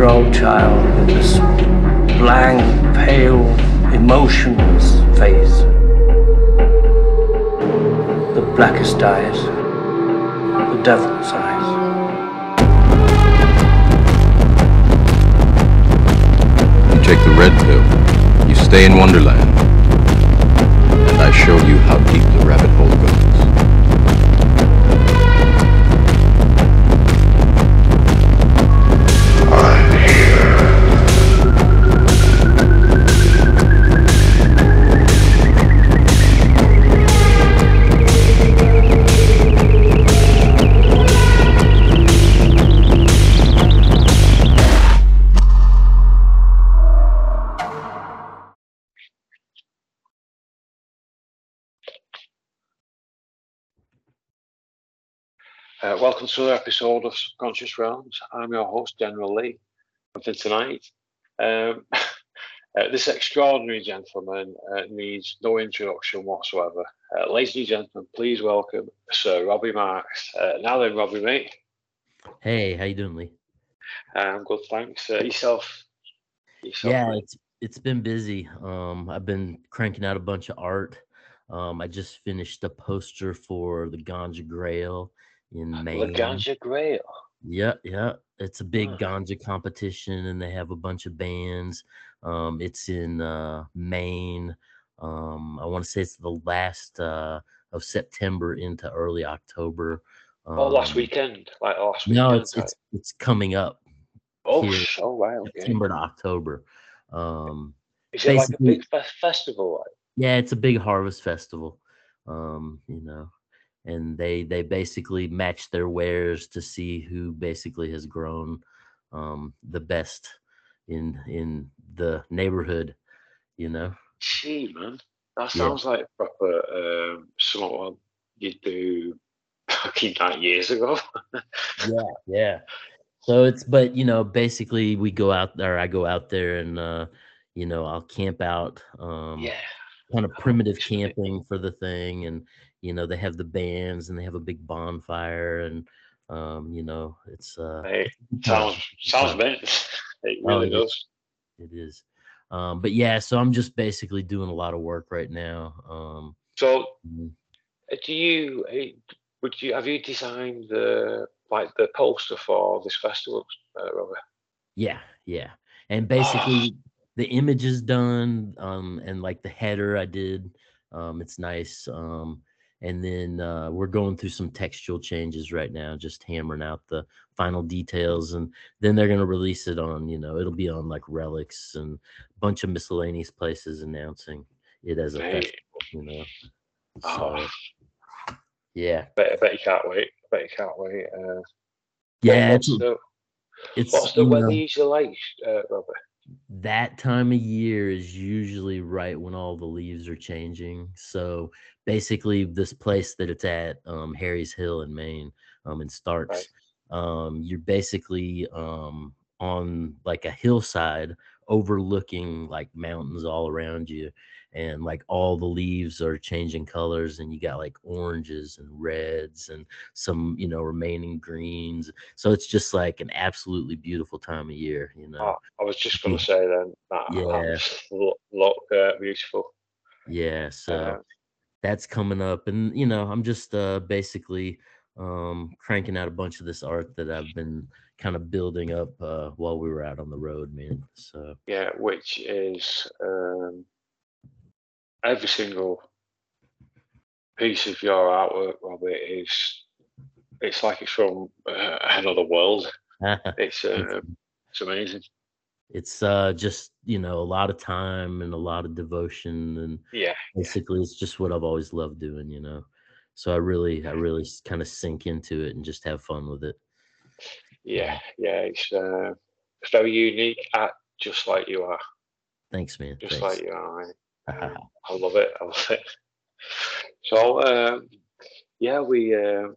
met this six year old child with this blank, pale, emotionless face. The blackest eyes, the devil's eyes. You take the red pill, you stay in Wonderland, and I show you how deep the rabbit hole goes. Another episode of Subconscious Realms. I'm your host, General Lee. And for tonight, um, uh, this extraordinary gentleman uh, needs no introduction whatsoever. Uh, ladies and gentlemen, please welcome Sir Robby Marx. Uh, now then, Robby, mate. Hey, how you doing, Lee? I'm good, thanks. Uh, yourself? yourself yeah, mate? it's it's been busy. Um, I've been cranking out a bunch of art. Um, I just finished a poster for the Ganja Grail in The Maine. Ganja Grail. Yeah, yeah. It's a big Ah. ganja competition, and they have a bunch of bands. Um, it's in uh, Maine. Um, I want to say it's the last uh, of September into early October. Oh, last Um, weekend. Like last No, weekend. it's it's it's coming up oh, here, oh, wow. Okay. September to October. Um, Is it like a big fe- festival? Like? yeah, it's a big harvest festival. Um, you know, and they they basically match their wares to see who basically has grown um the best in in the neighborhood, you know. Gee, man, that Yeah. sounds like proper um, something you do fucking nine years ago. Yeah, yeah. So it's but you know, basically we go out there, I go out there and uh, you know, I'll camp out um yeah, kind of primitive camping for the thing and you know they have the bands and they have a big bonfire and um you know it's uh good sounds sounds mint. It Oh, really it is. does. it is um but yeah so i'm just basically doing a lot of work right now um So, mm, uh, do you eh, would you have you designed the like the poster for this festival, uh, Robert? yeah yeah and Ah. basically the image is done um and like the header i did um it's nice um and then uh, we're going through some textual changes right now just hammering out the final details and then they're going to release it on you know it'll be on like relics and a bunch of miscellaneous places announcing it as a festival you know so oh, yeah bet, I bet you can't wait. I bet you can't wait. Uh, yeah what's it's, the it's what's the weather know, usually like, uh, Robert? that time of year is usually right when all the leaves are changing. So basically, this place that it's at, um, Harry's Hill in Maine, um, in Starks, um, you're basically um, on like a hillside overlooking like mountains all around you. And like all the leaves are changing colors, and you got like oranges and reds and some, you know, remaining greens. So it's just like an absolutely beautiful time of year, you know. Oh, I was just going to say then that Yeah. look, uh, beautiful. Yeah, so Uh, that's coming up, and you know, I'm just uh, basically um, cranking out a bunch of this art that I've been kind of building up uh, while we were out on the road, man. So yeah, which is um, every single piece of your artwork, Robert, is it's like it's from uh, another world. It's uh, it's amazing. It's uh, just you know a lot of time and a lot of devotion, and Yeah, basically it's just what I've always loved doing, you know. So I really, I really kind of sink into it and just have fun with it. yeah, yeah. It's uh, very unique, at just like you are, Thanks, man. just Thanks. like you are. Um, I love it. I love it. So, um, yeah, we uh,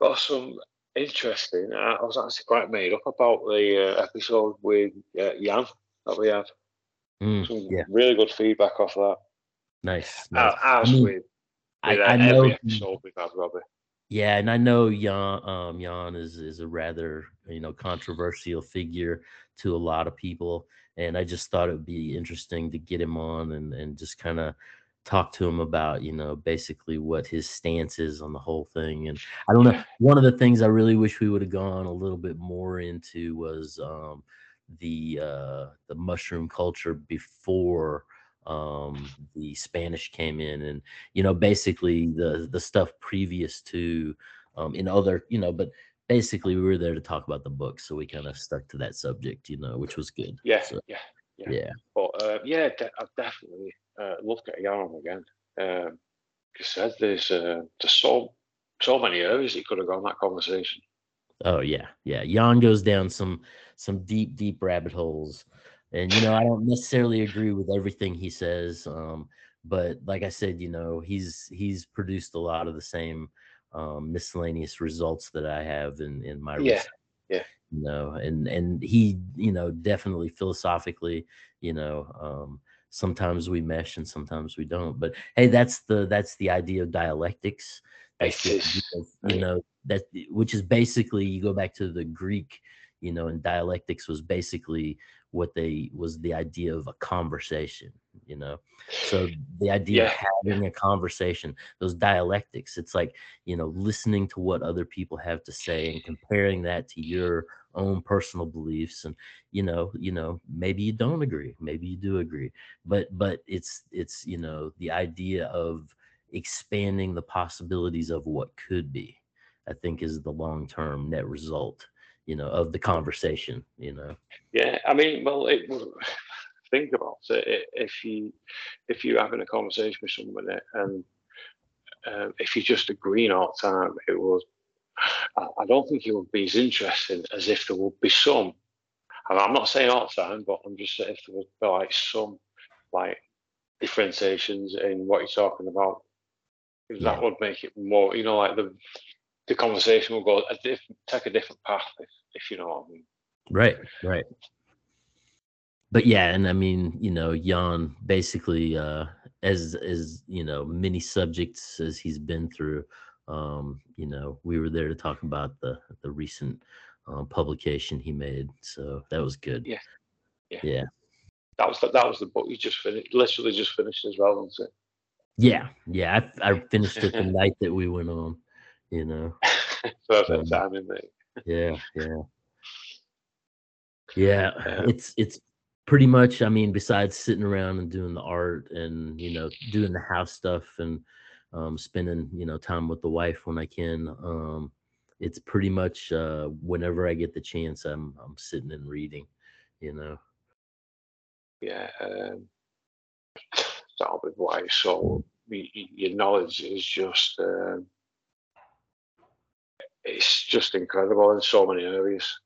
got some interesting. I was actually quite made up about the uh, episode with uh, Jan that we had. Mm, Some yeah, really good feedback off that. nice. Uh, as I mean, with, I, with uh, I know. every episode we've had, Robby. Yeah, and I know Jan um, Jan is is a rather you know controversial figure to a lot of people, and I just thought it would be interesting to get him on and and just kind of talk to him about you know basically what his stance is on the whole thing. And I don't know, one of the things I really wish we would have gone a little bit more into was um, the uh, the mushroom culture before um the spanish came in and you know basically the the stuff previous to um in other you know but basically we were there to talk about the book so we kind of stuck to that subject you know which was good yeah so, yeah yeah. Yeah. But uh, yeah de- i've definitely uh, looked at Jan again. Um you said there's uh, there's so so many areas he could have gone that conversation. Oh yeah. Yeah. Jan goes down some some deep deep rabbit holes. And you know i don't necessarily agree with everything he says um but like i said you know he's he's produced a lot of the same um miscellaneous results that i have in in my Yeah, research, yeah. You know and and he you know definitely philosophically you know um sometimes we mesh and sometimes we don't but hey that's the that's the idea of dialectics. The It is, idea of, you know that which is basically you go back to the greek you know and dialectics was basically what they was the idea of a conversation you know? So the idea of having a conversation those dialectics it's like you know listening to what other people have to say and comparing that to your own personal beliefs and you know you know maybe you don't agree maybe you do agree but but it's it's you know the idea of expanding the possibilities of what could be i think is the long term net result you know of the conversation you know yeah. I mean, well, it, think about it. If you if you're having a conversation with somebody and um, if you're just agreeing all the time, it will. I, I don't think it would be as interesting as if there would be some. And I'm not saying all the time, but I'm just saying if there would be like some like differentiations in what you're talking about. That Yeah. would make it more, you know, like the the conversation will go a diff- take a different path, if, if you know what I mean. Right, right. But yeah, and I mean, you know, Jan basically uh as as you know, many subjects as he's been through, um, you know, we were there to talk about the the recent um, publication he made. So that was good. Yeah, yeah. Yeah. That was the, that was the book you just finished, literally just finished as well, wasn't it? Yeah. Yeah. I, I finished it the night that we went on, you know. Perfect Um, timing, mate. Yeah, yeah. Yeah, Um, it's it's pretty much I mean besides sitting around and doing the art and you know doing the house stuff and um spending, you know, time with the wife when I can, um it's pretty much uh whenever I get the chance I'm I'm sitting and reading, you know. Yeah, um, that'll be why. So your knowledge is just um, it's just incredible in so many areas.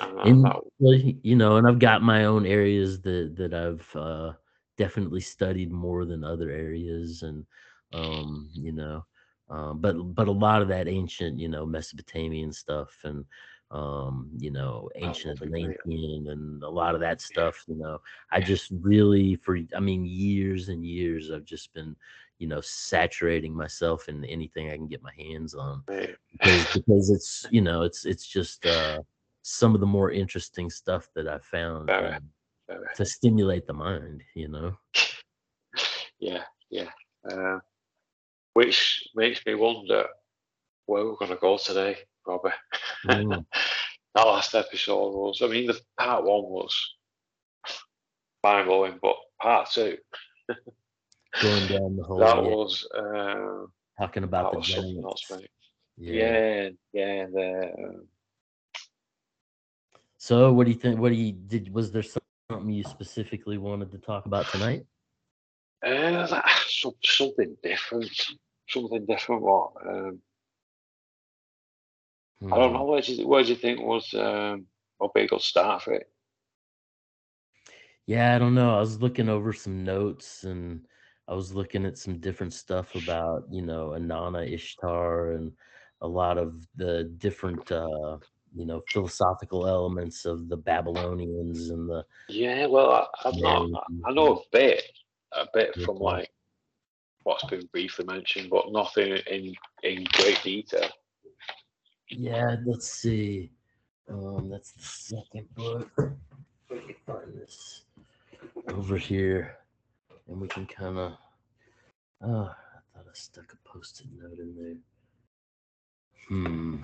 And that, And that, well, y- you know, and I've got my own areas that that I've uh, definitely studied more than other areas, and um, you know, um, but but a lot of that ancient, you know, Mesopotamian stuff, and um, you know, ancient would be. Atlantean, and a lot of that stuff. You know, I just really, for I mean, years and years, I've just been, you know, saturating myself in anything I can get my hands on because because it's you know it's it's just uh some of the more interesting stuff that I've found um, to stimulate the mind, you know. yeah, yeah. Uh, which makes me wonder where we're going to go today, Robby. Mm. that last episode was, I mean, the part one was mind blowing, but part two, Going down the whole that was, uh, talking about the was something else, mate. Yeah. Yeah, yeah. The, um, So what do you think? What do you did? Was there something you specifically wanted to talk about tonight? uh, some, something different. Something different. What? Um, I don't Hmm. know. Where do you, where do you think was um, a big good start for it? Yeah, I don't know. I was looking over some notes and I was looking at some different stuff about, you know, Inanna Ishtar and a lot of the different uh, you know, philosophical elements of the Babylonians and the Yeah, well, I, I'm not. I, know a bit, a bit Yeah. from like what's been briefly mentioned, but nothing in in great detail. Yeah, let's see. Um, that's the second book. We can find this over here, and we can kind of. Oh, I thought I stuck a post-it note in there. Hmm.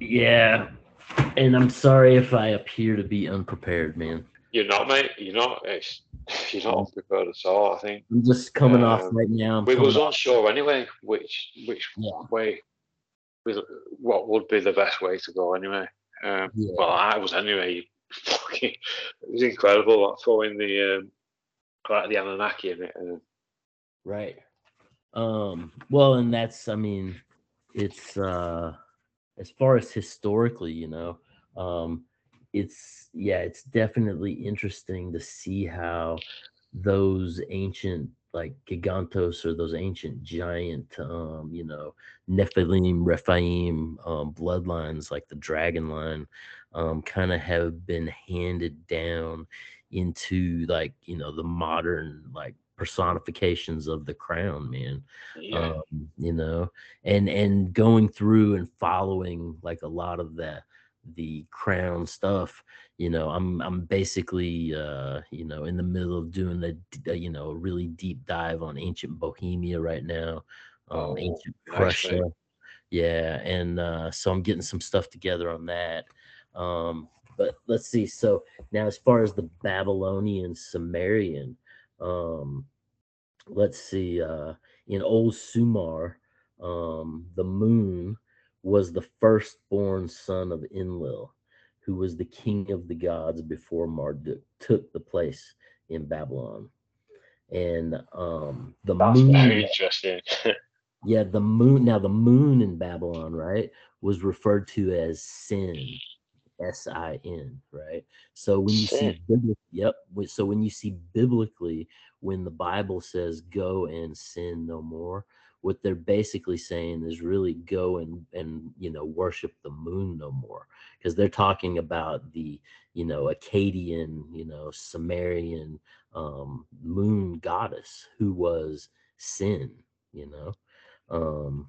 Yeah, and I'm sorry if I appear to be unprepared, man. You're not, mate. You're not. It's, you're not unprepared at all. I think I'm just coming off Um, right now. I'm we was off- unsure anyway which which Yeah. way, with what would be the best way to go anyway. Um, Yeah. Well, I was anyway. It was incredible like, throwing the um, like the Anunnaki in it. And, Right. Um, well, and that's, I mean, it's, uh, as far as historically, you know, um, it's, yeah, it's definitely interesting to see how those ancient, like Gigantos or those ancient giant, um, you know, Nephilim, Rephaim, um, bloodlines like the dragon line, um, kind of have been handed down into like, you know, the modern, like, personifications of the crown man yeah, um, you know and and going through and following like a lot of the the crown stuff you know i'm i'm basically uh you know in the middle of doing the uh, you know a really deep dive on ancient bohemia right now um Oh, ancient prussia. Yeah and uh so i'm getting some stuff together on that um but let's see. So now as far as the babylonian sumerian um let's see uh in old sumer um the moon was the firstborn son of enlil who was the king of the gods before marduk took the place in babylon. And um the that's moon very interesting. yeah the moon now the moon in babylon right was referred to as sin s-i-n right? So when you see yep so when you see biblically when the bible says go and sin no more what they're basically saying is really go and and you know worship the moon no more because they're talking about the you know akkadian you know sumerian um moon goddess who was sin you know? Um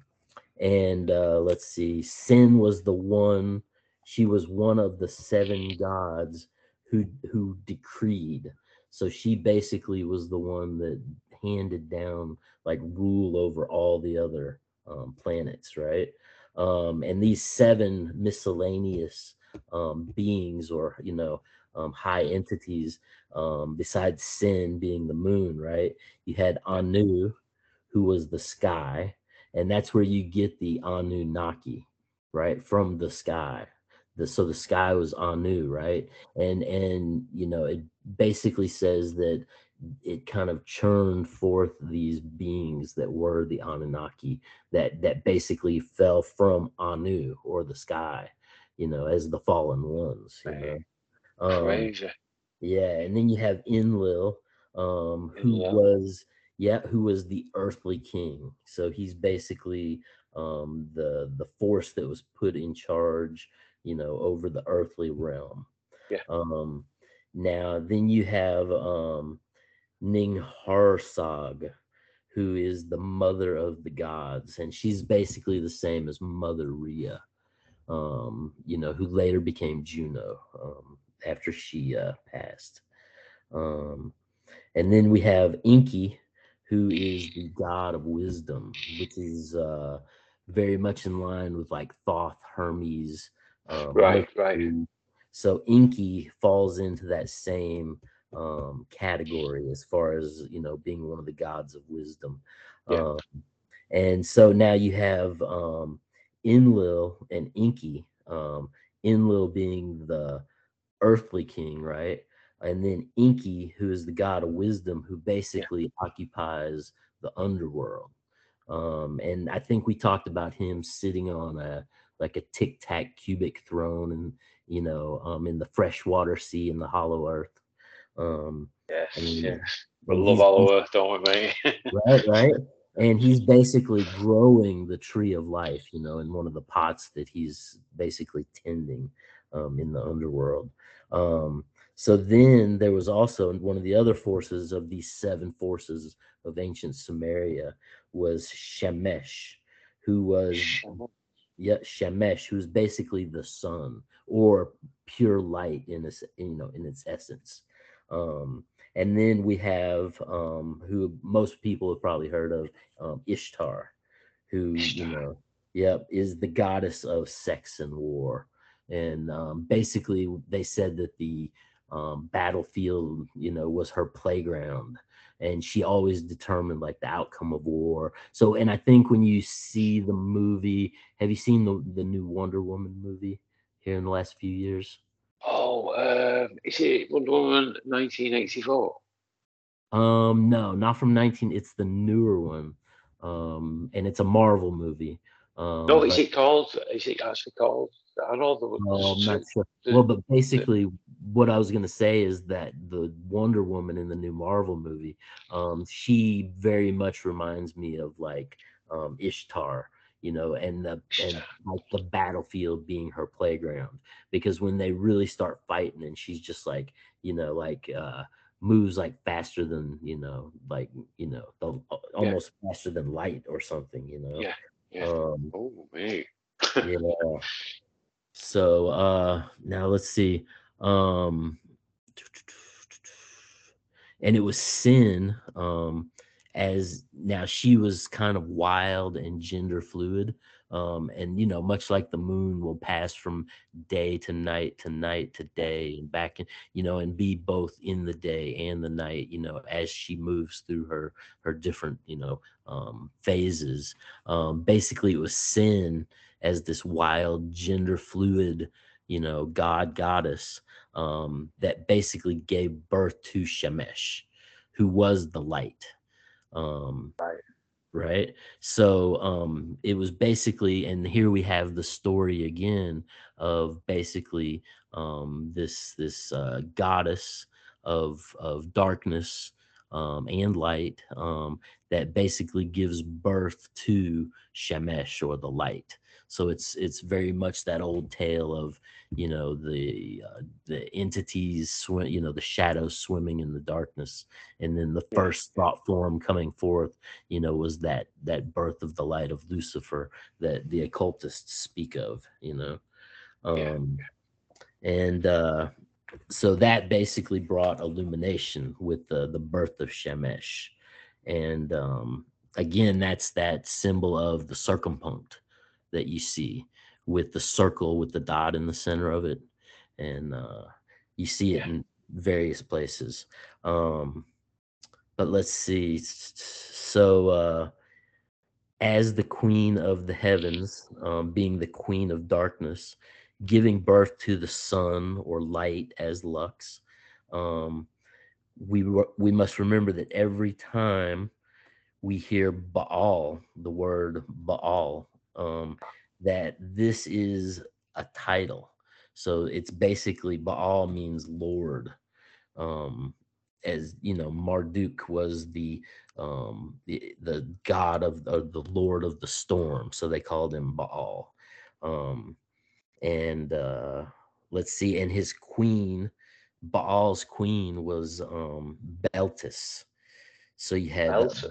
and uh let's see sin was the one she was one of the seven gods who who decreed. So she basically was the one that handed down like rule over all the other um, planets right? Um and these seven miscellaneous um beings or you know um high entities um besides sin being the moon right? You had anu who was the sky and that's where you get the Anunnaki, right, from the sky. The, so the sky was Anu, right, and and you know it basically says that it kind of churned forth these beings that were the Anunnaki that that basically fell from Anu or the sky, you know, as the fallen ones. You? Um, Crazy. yeah, and then you have Enlil, um, who was yeah, who was the earthly king. So he's basically um the the force that was put in charge, you know, over the earthly realm. Yeah. Um now then you have um Ninhursag, who is the mother of the gods, and she's basically the same as Mother Rhea, um, you know, who later became Juno um, after she uh, passed. Um, and then we have Enki, who is the god of wisdom, which is uh, very much in line with like Thoth, Hermes. Um, Right, right. Mercury. So Enki falls into that same um, category as far as you know being one of the gods of wisdom. Yeah. Um, and so now you have um, Enlil and Enki. Um, Enlil being the earthly king, right? And then Enki, who is the god of wisdom, who basically occupies the underworld. Um, and I think we talked about him sitting on a like a tic tac cubic throne, and you know, um, in the freshwater sea in the hollow earth. Um, Yes, and, yes. We love all Earth, don't we, mate? right, right. And he's basically growing the tree of life, you know, in one of the pots that he's basically tending um, in the underworld. Um, so then there was also one of the other forces of these seven forces of ancient Sumeria was Shemesh, who was yeah Shemesh, who's basically the sun or pure light in its you know in its essence. Um, and then we have um, who most people have probably heard of um, Ishtar, who Ishtar. you know, yep, is the goddess of sex and war. And um, basically, they said that the um, battlefield, you know, was her playground, and she always determined like the outcome of war. So, and I think when you see the movie, have you seen the the new Wonder Woman movie here in the last few years? Oh, uh, is it Wonder Woman 1984? Um, no, not from 19. It's the newer one, um, and it's a Marvel movie. Um, no, is but, it called? Is it actually called? I know the. No, I'm not sure. Well, but basically, what I was gonna say is that the Wonder Woman in the new Marvel movie, um, she very much reminds me of like um, Ishtar you know, and the and like the battlefield being her playground. Because when they really start fighting, and she's just like, you know, like uh moves like faster than you know, like you know, the, almost yeah. faster than light or something, you know. Yeah. Yeah. Um, oh man. yeah. So uh now let's see. Um and it was sin um as now she was kind of wild and gender fluid um, and you know much like the moon will pass from day to night to night to day and back and you know and be both in the day and the night you know as she moves through her her different you know um, phases um, basically it was sin as this wild gender fluid you know god goddess um, that basically gave birth to shemesh who was the light um, right. Right. So um, it was basically, and here we have the story again of basically um, this this uh, goddess of of darkness um, and light um, that basically gives birth to Shemesh or the light. So it's it's very much that old tale of you know the uh, the entities swim, you know the shadows swimming in the darkness, and then the first thought form coming forth, you know, was that that birth of the light of Lucifer that the occultists speak of, you know, um, yeah. and uh, so that basically brought illumination with the the birth of Shemesh, and um, again, that's that symbol of the circumpunct that you see with the circle with the dot in the center of it and uh, you see it yeah. in various places um, but let's see so uh, as the queen of the heavens um, being the queen of darkness giving birth to the sun or light as lux um, we we must remember that every time we hear baal the word baal um, that this is a title. So it's basically Baal means Lord. Um, as you know, Marduk was the um, the, the god of the, the Lord of the storm, so they called him Baal. Um, and uh, let's see, and his queen, Baal's queen was um, Beltis. So you had Beltis. Uh,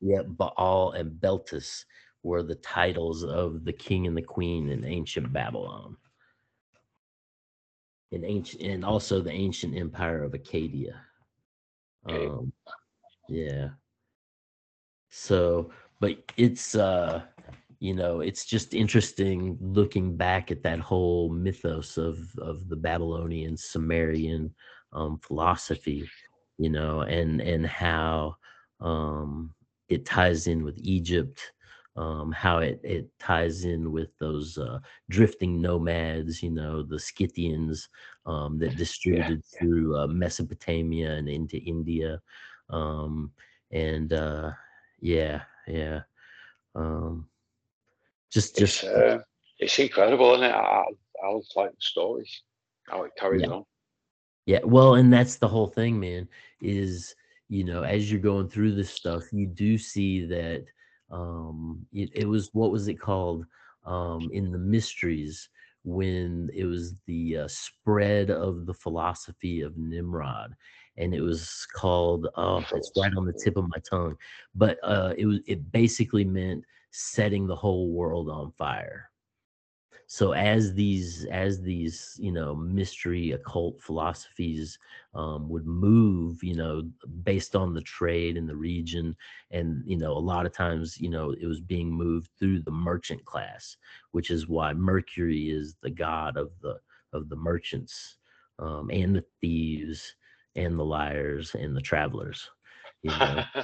yeah, Baal and Beltis were the titles of the king and the queen in ancient Babylon. In ancient and also the ancient empire of Acadia. Okay. Um yeah. So but it's uh you know it's just interesting looking back at that whole mythos of of the babylonian sumerian um philosophy you know and and how um it ties in with egypt um, how it, it ties in with those uh, drifting nomads, you know, the Scythians um, that distributed yeah, through uh, Mesopotamia and into India. Um, and uh, yeah, yeah. Um, just, just. It's, uh, it's incredible, isn't it? I, I was like the stories, how it carries yeah. on. Yeah, well, and that's the whole thing, man, is, you know, as you're going through this stuff, you do see that um it, it was what was it called um in the mysteries when it was the uh, spread of the philosophy of Nimrod, and it was called oh, it's right on the tip of my tongue, but uh, it was it basically meant setting the whole world on fire so as these as these you know mystery occult philosophies um, would move you know based on the trade in the region and you know a lot of times you know it was being moved through the merchant class which is why mercury is the god of the of the merchants um, and the thieves and the liars and the travelers you know?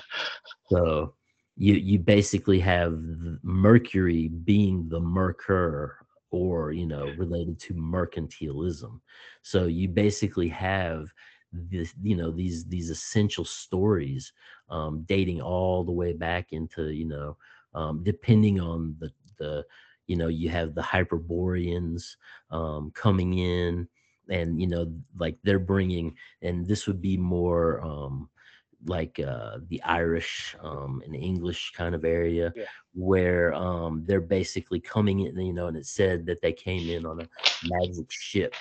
So you you basically have mercury being the mercur or you know related to mercantilism. So you basically have this you know these these essential stories um, dating all the way back into you know um, depending on the the you know you have the hyperboreans um, coming in and you know like they're bringing and this would be more um, like uh, the Irish um, and English kind of area, yeah. where um, they're basically coming in, you know, and it said that they came in on a magic ship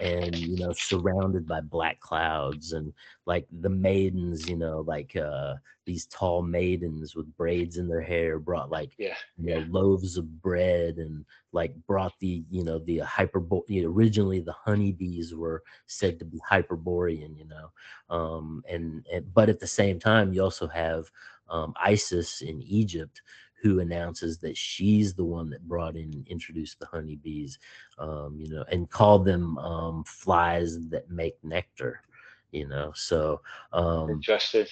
and you know surrounded by black clouds and like the maidens you know like uh these tall maidens with braids in their hair brought like yeah, you know, loaves of bread and like brought the you know the hyper you know, originally the honeybees were said to be hyperborean you know um and, and but at the same time you also have um, isis in egypt who announces that she's the one that brought in and introduced the honeybees, um, you know, and called them um, flies that make nectar, you know. So um, interesting.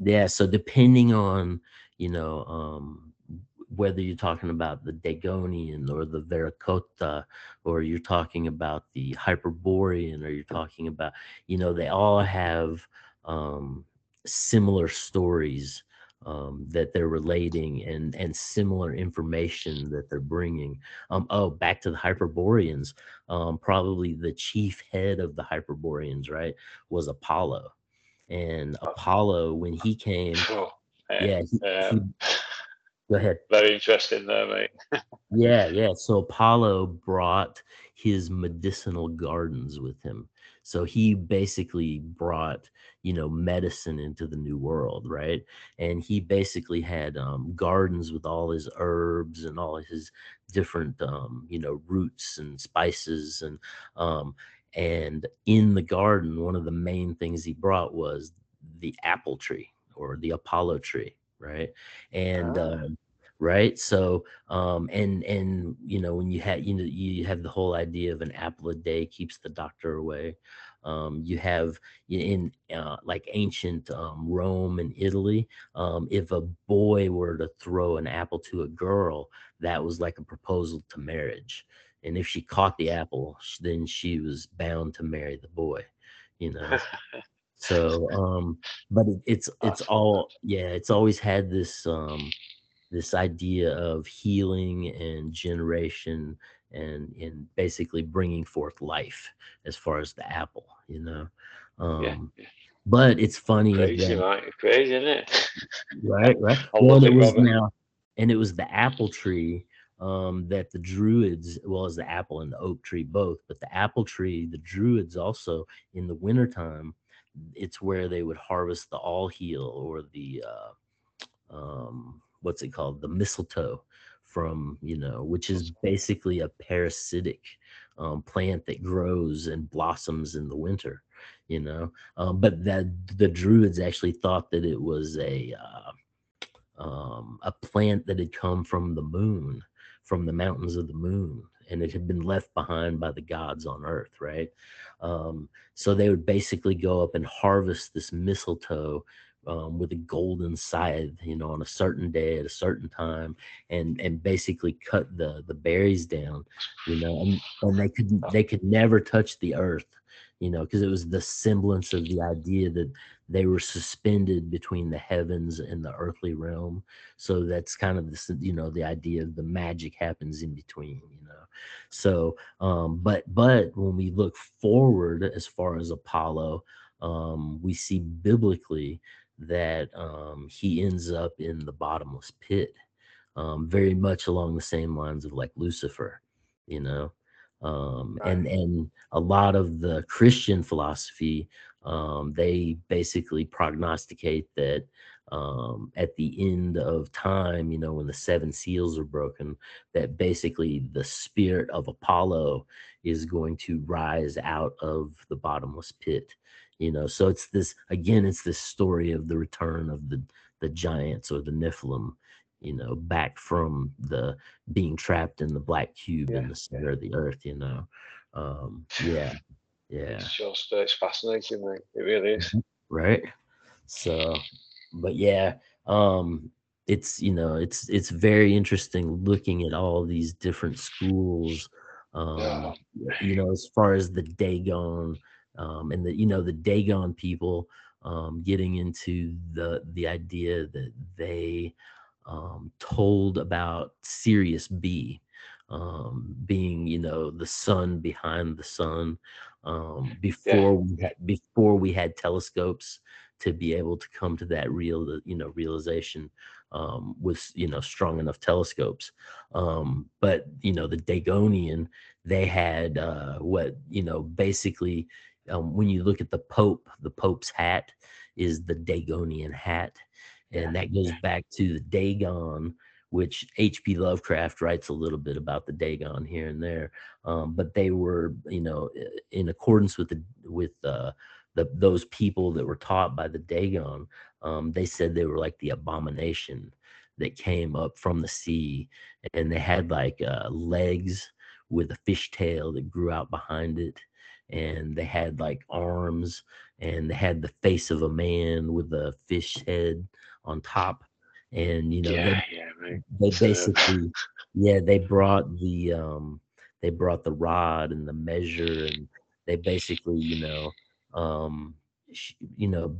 Yeah. So depending on you know um, whether you're talking about the Dagonian or the Veracota, or you're talking about the Hyperborean, or you're talking about, you know, they all have um, similar stories um, that they're relating and and similar information that they're bringing. Um, oh, back to the Hyperboreans. Um, probably the chief head of the Hyperboreans, right, was Apollo, and oh. Apollo when he came, oh, yeah, he, he, go ahead. Very interesting, there, mate. yeah, yeah. So Apollo brought his medicinal gardens with him. So he basically brought, you know, medicine into the new world, right? And he basically had um, gardens with all his herbs and all his different, um, you know, roots and spices and um, and in the garden, one of the main things he brought was the apple tree or the Apollo tree, right? And ah. um, right? So um and and you know when you had you know you have the whole idea of an apple a day keeps the doctor away. Um you have in uh, like ancient um, rome and italy um if a boy were to throw an apple to a girl that was like a proposal to marriage. And if she caught the apple then she was bound to marry the boy you know? So um but it, it's it's all yeah it's always had this um this idea of healing and generation and and basically bringing forth life as far as the apple you know? Um yeah. but it's funny crazy, that, crazy isn't it? Right right. Well it was now and it was the apple tree um that the druids well as the apple and the oak tree both but the apple tree the druids also in the wintertime it's where they would harvest the all heal or the uh um what's it called? The mistletoe from you know which is basically a parasitic um, plant that grows and blossoms in the winter you know? Um, but that the druids actually thought that it was a uh, um, a plant that had come from the moon from the mountains of the moon and it had been left behind by the gods on earth right? Um, so they would basically go up and harvest this mistletoe um, with a golden scythe, you know, on a certain day at a certain time, and and basically cut the the berries down, you know, and and they could they could never touch the earth, you know, because it was the semblance of the idea that they were suspended between the heavens and the earthly realm. So that's kind of this, you know, the idea of the magic happens in between, you know. So, um, but but when we look forward as far as Apollo, um, we see biblically that um, he ends up in the bottomless pit, um, very much along the same lines of like Lucifer, you know. um, and and a lot of the Christian philosophy um, they basically prognosticate that um, at the end of time, you know, when the seven seals are broken, that basically the spirit of Apollo is going to rise out of the bottomless pit. You know, so it's this again, it's this story of the return of the the giants or the Nephilim, you know, back from the being trapped in the black cube yeah. in the center of the earth, you know. Um, yeah, yeah. It's just uh, it's fascinating. It really is. Mm-hmm. Right. So, but yeah, um, it's you know, it's it's very interesting looking at all these different schools. Um, yeah. you know, as far as the Dagon, um, and the you know the Dagon people um, getting into the the idea that they um, told about Sirius B um, being you know the sun behind the sun um, before yeah. we had before we had telescopes to be able to come to that real you know realization um, with you know strong enough telescopes um, but you know the dagonian they had uh, what you know basically um, when you look at the pope the pope's hat is the dagonian hat and that goes back to the dagon which H.P. Lovecraft writes a little bit about the Dagon here and there. Um, but they were, you know, in accordance with the with uh, the those people that were taught by the Dagon. Um, they said they were like the abomination that came up from the sea, and they had like uh, legs with a fish tail that grew out behind it, and they had like arms, and they had the face of a man with a fish head on top and you know yeah, they, yeah, right. they basically yeah they brought the um they brought the rod and the measure and they basically you know um you know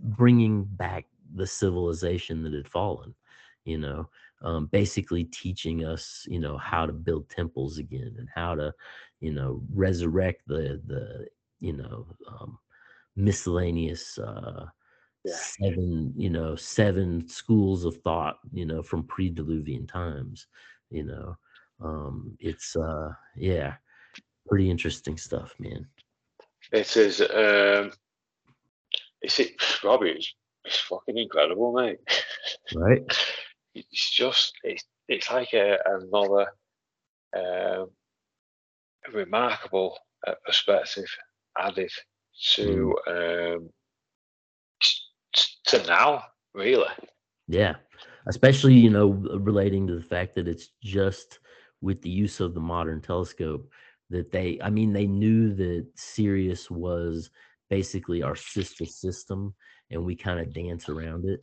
bringing back the civilization that had fallen you know um, basically teaching us you know how to build temples again and how to you know resurrect the the you know um, miscellaneous uh, yeah. seven you know seven schools of thought you know from pre-diluvian times you know um it's uh yeah pretty interesting stuff man. It is um it's it robby it's, it's fucking incredible mate. Right. It's just it's it's like a, another um remarkable uh, perspective added to mm. um to now, really. Yeah, especially you know relating to the fact that it's just with the use of the modern telescope that they. I mean, they knew that Sirius was basically our sister system, and we kind of dance around it.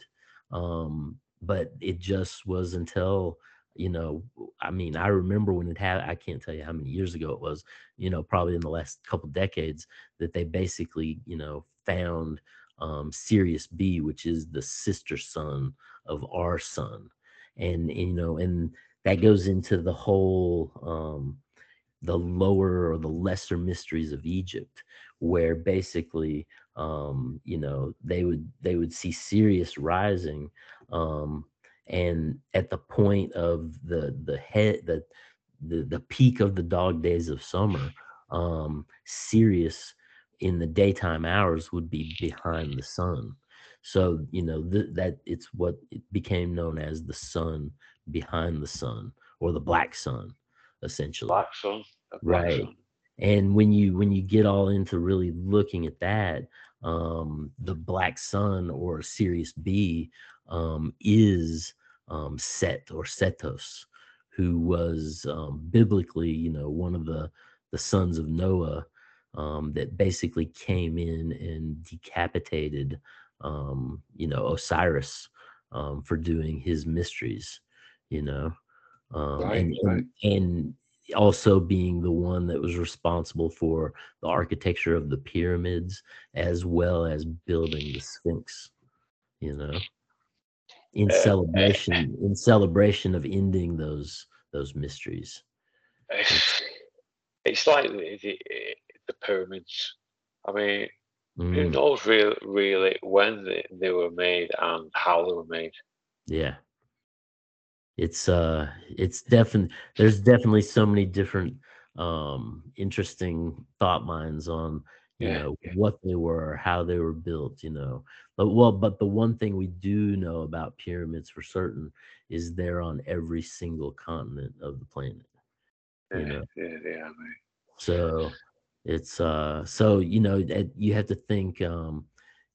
Um, but it just was until you know i mean i remember when it had i can't tell you how many years ago it was you know probably in the last couple decades that they basically you know found um, Sirius B, which is the sister sun of our sun, and, and you know, and that goes into the whole um, the lower or the lesser mysteries of Egypt, where basically, um, you know, they would they would see Sirius rising, um, and at the point of the the head the the, the peak of the dog days of summer, um, Sirius in the daytime hours would be behind the sun. So, you know, th- that it's what it became known as the sun behind the sun or the black sun, essentially. Black sun. Black right. Sun. And when you when you get all into really looking at that, um, the black sun or Sirius B um, is um, Set or Setos, who was um, biblically, you know, one of the the sons of Noah um, that basically came in and decapitated, um, you know, Osiris um, for doing his mysteries, you know, um, right, and, right. and, and also being the one that was responsible for the architecture of the pyramids as well as building the Sphinx, you know, in uh, celebration in celebration of ending those those mysteries. It's, like the, the pyramids. I mean, mm. who knows really, really when they, they were made and how they were made? Yeah, it's uh, it's definitely there's definitely so many different um, interesting thought minds on you Yeah, know yeah. what they were, how they were built. You know, but well, but the one thing we do know about pyramids for certain is they're on every single continent of the planet. You Yeah, know, yeah, yeah, so it's uh so you know you have to think um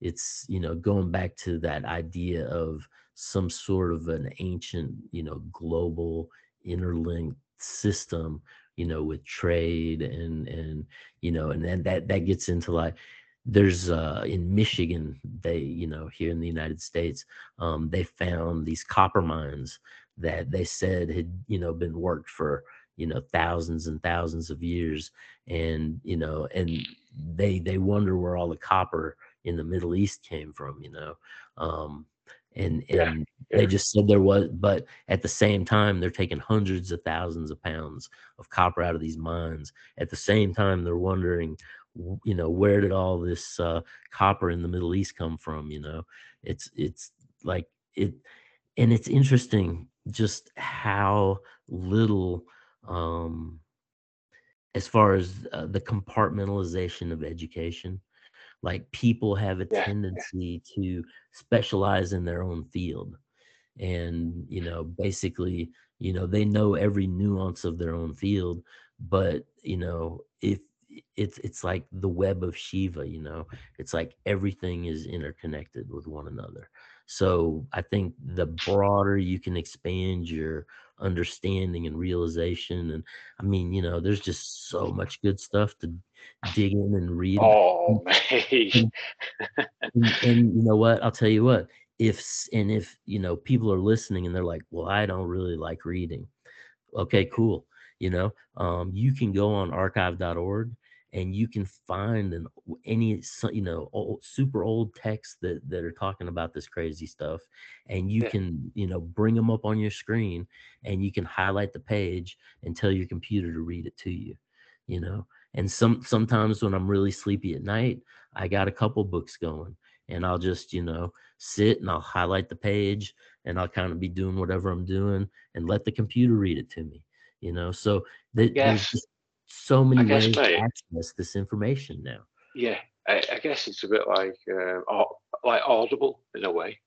it's you know going back to that idea of some sort of an ancient you know global interlinked system you know with trade and and you know and then that that gets into like there's uh in michigan they you know here in the united states um they found these copper mines that they said had you know been worked for you know thousands and thousands of years. And you know and they they wonder where all the copper in the middle east came from you know um and and yeah. they just said there was but at the same time they're taking hundreds of thousands of pounds of copper out of these mines at the same time they're wondering you know where did all this uh copper in the middle east come from you know it's it's like it and it's interesting just how little um as far as uh, the compartmentalization of education like people have a tendency to specialize in their own field. And you know basically you know they know every nuance of their own field but you know if it's it's like the web of shiva you know? It's like everything is interconnected with one another. So i think the broader you can expand your understanding and realization and i mean you know there's just so much good stuff to dig in and read Oh, and, and, and you know what? I'll tell you what if and if you know people are listening and they're like well i don't really like reading. Okay cool you know? Um, you can go on archive.org and you can find an any you know old, super old texts that that are talking about this crazy stuff and you Yeah. can you know bring them up on your screen and you can highlight the page and tell your computer to read it to you you know and some sometimes when i'm really sleepy at night i got a couple books going and i'll just you know sit and i'll highlight the page and i'll kind of be doing whatever i'm doing and let the computer read it to me you know so th- there's Yes. just so many guess, ways to access this information now Yeah, I, I guess it's a bit like um, au- like audible in a way.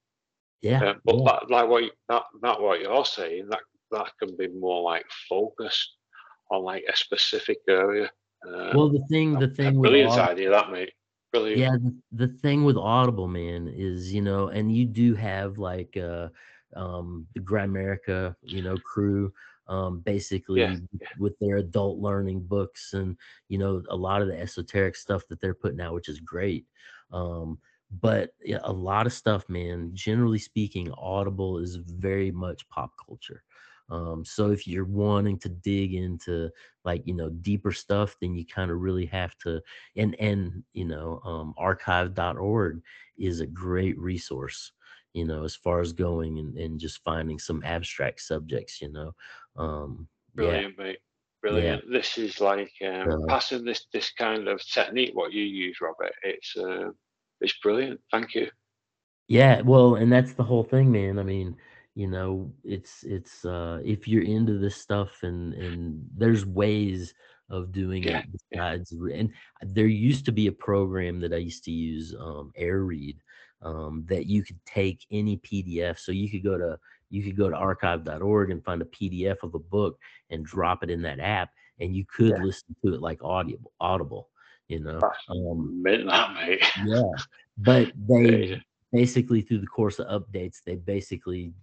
yeah, Um, but yeah. that, like what you, that, that what you're saying, that that can be more like focused on like a specific area. Uh, well the thing the thing with brilliant Aud- idea, that mate. Brilliant. yeah the, the thing with audible man is you know and you do have like uh um the gramerica you know crew um basically yeah. with their adult learning books and you know a lot of the esoteric stuff that they're putting out which is great um but yeah, a lot of stuff man generally speaking audible is very much pop culture um so if you're wanting to dig into like you know deeper stuff then you kind of really have to and and you know um archive.org is a great resource you know as far as going and, and just finding some abstract subjects you know um yeah Brilliant, mate. Brilliant. This is like um, passing this this kind of technique. What you use, Robert. It's uh, it's brilliant. Thank you. Yeah, well, and that's the whole thing, man. I mean, you know, it's it's uh if you're into this stuff and and there's ways of doing Yeah, it besides and there used to be a program that I used to use, um, AirRead, um, that you could take any PDF. So you could go to you could go to archive.org and find a PDF of a book and drop it in that app, and you could Yeah. listen to it like audible, audible, you know. Um, that mate. yeah, but they Yeah. basically through the course of updates they basically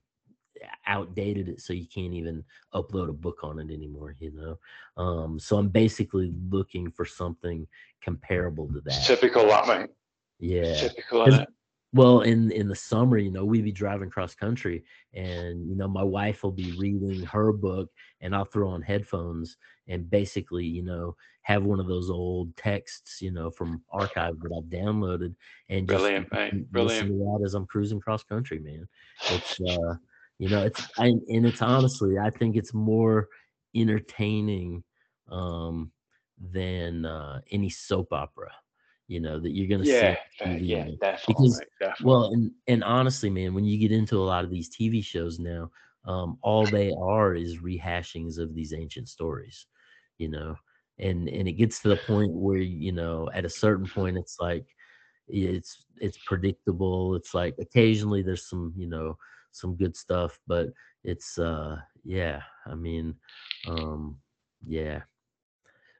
outdated it so you can't even upload a book on it anymore you know um so i'm basically looking for something comparable to that typical, that mate. yeah Typical, 'Cause- isn't it? Well in in the summer you know we'd be driving cross country and you know my wife will be reading her book and i'll throw on headphones and basically you know have one of those old texts you know from archive that i've downloaded and just Brilliant, mate. listen Brilliant. to that as i'm cruising cross country man it's uh you know it's I, and it's honestly i think it's more entertaining um than uh any soap opera you know that you're gonna Yeah, see uh, yeah, definitely, Because- definitely. well, and and honestly, man, when you get into a lot of these TV shows now, um, all they are is rehashings of these ancient stories. You know, and and it gets to the point where you know at a certain point it's like it's it's predictable it's like occasionally there's some you know some good stuff but it's uh yeah i mean um yeah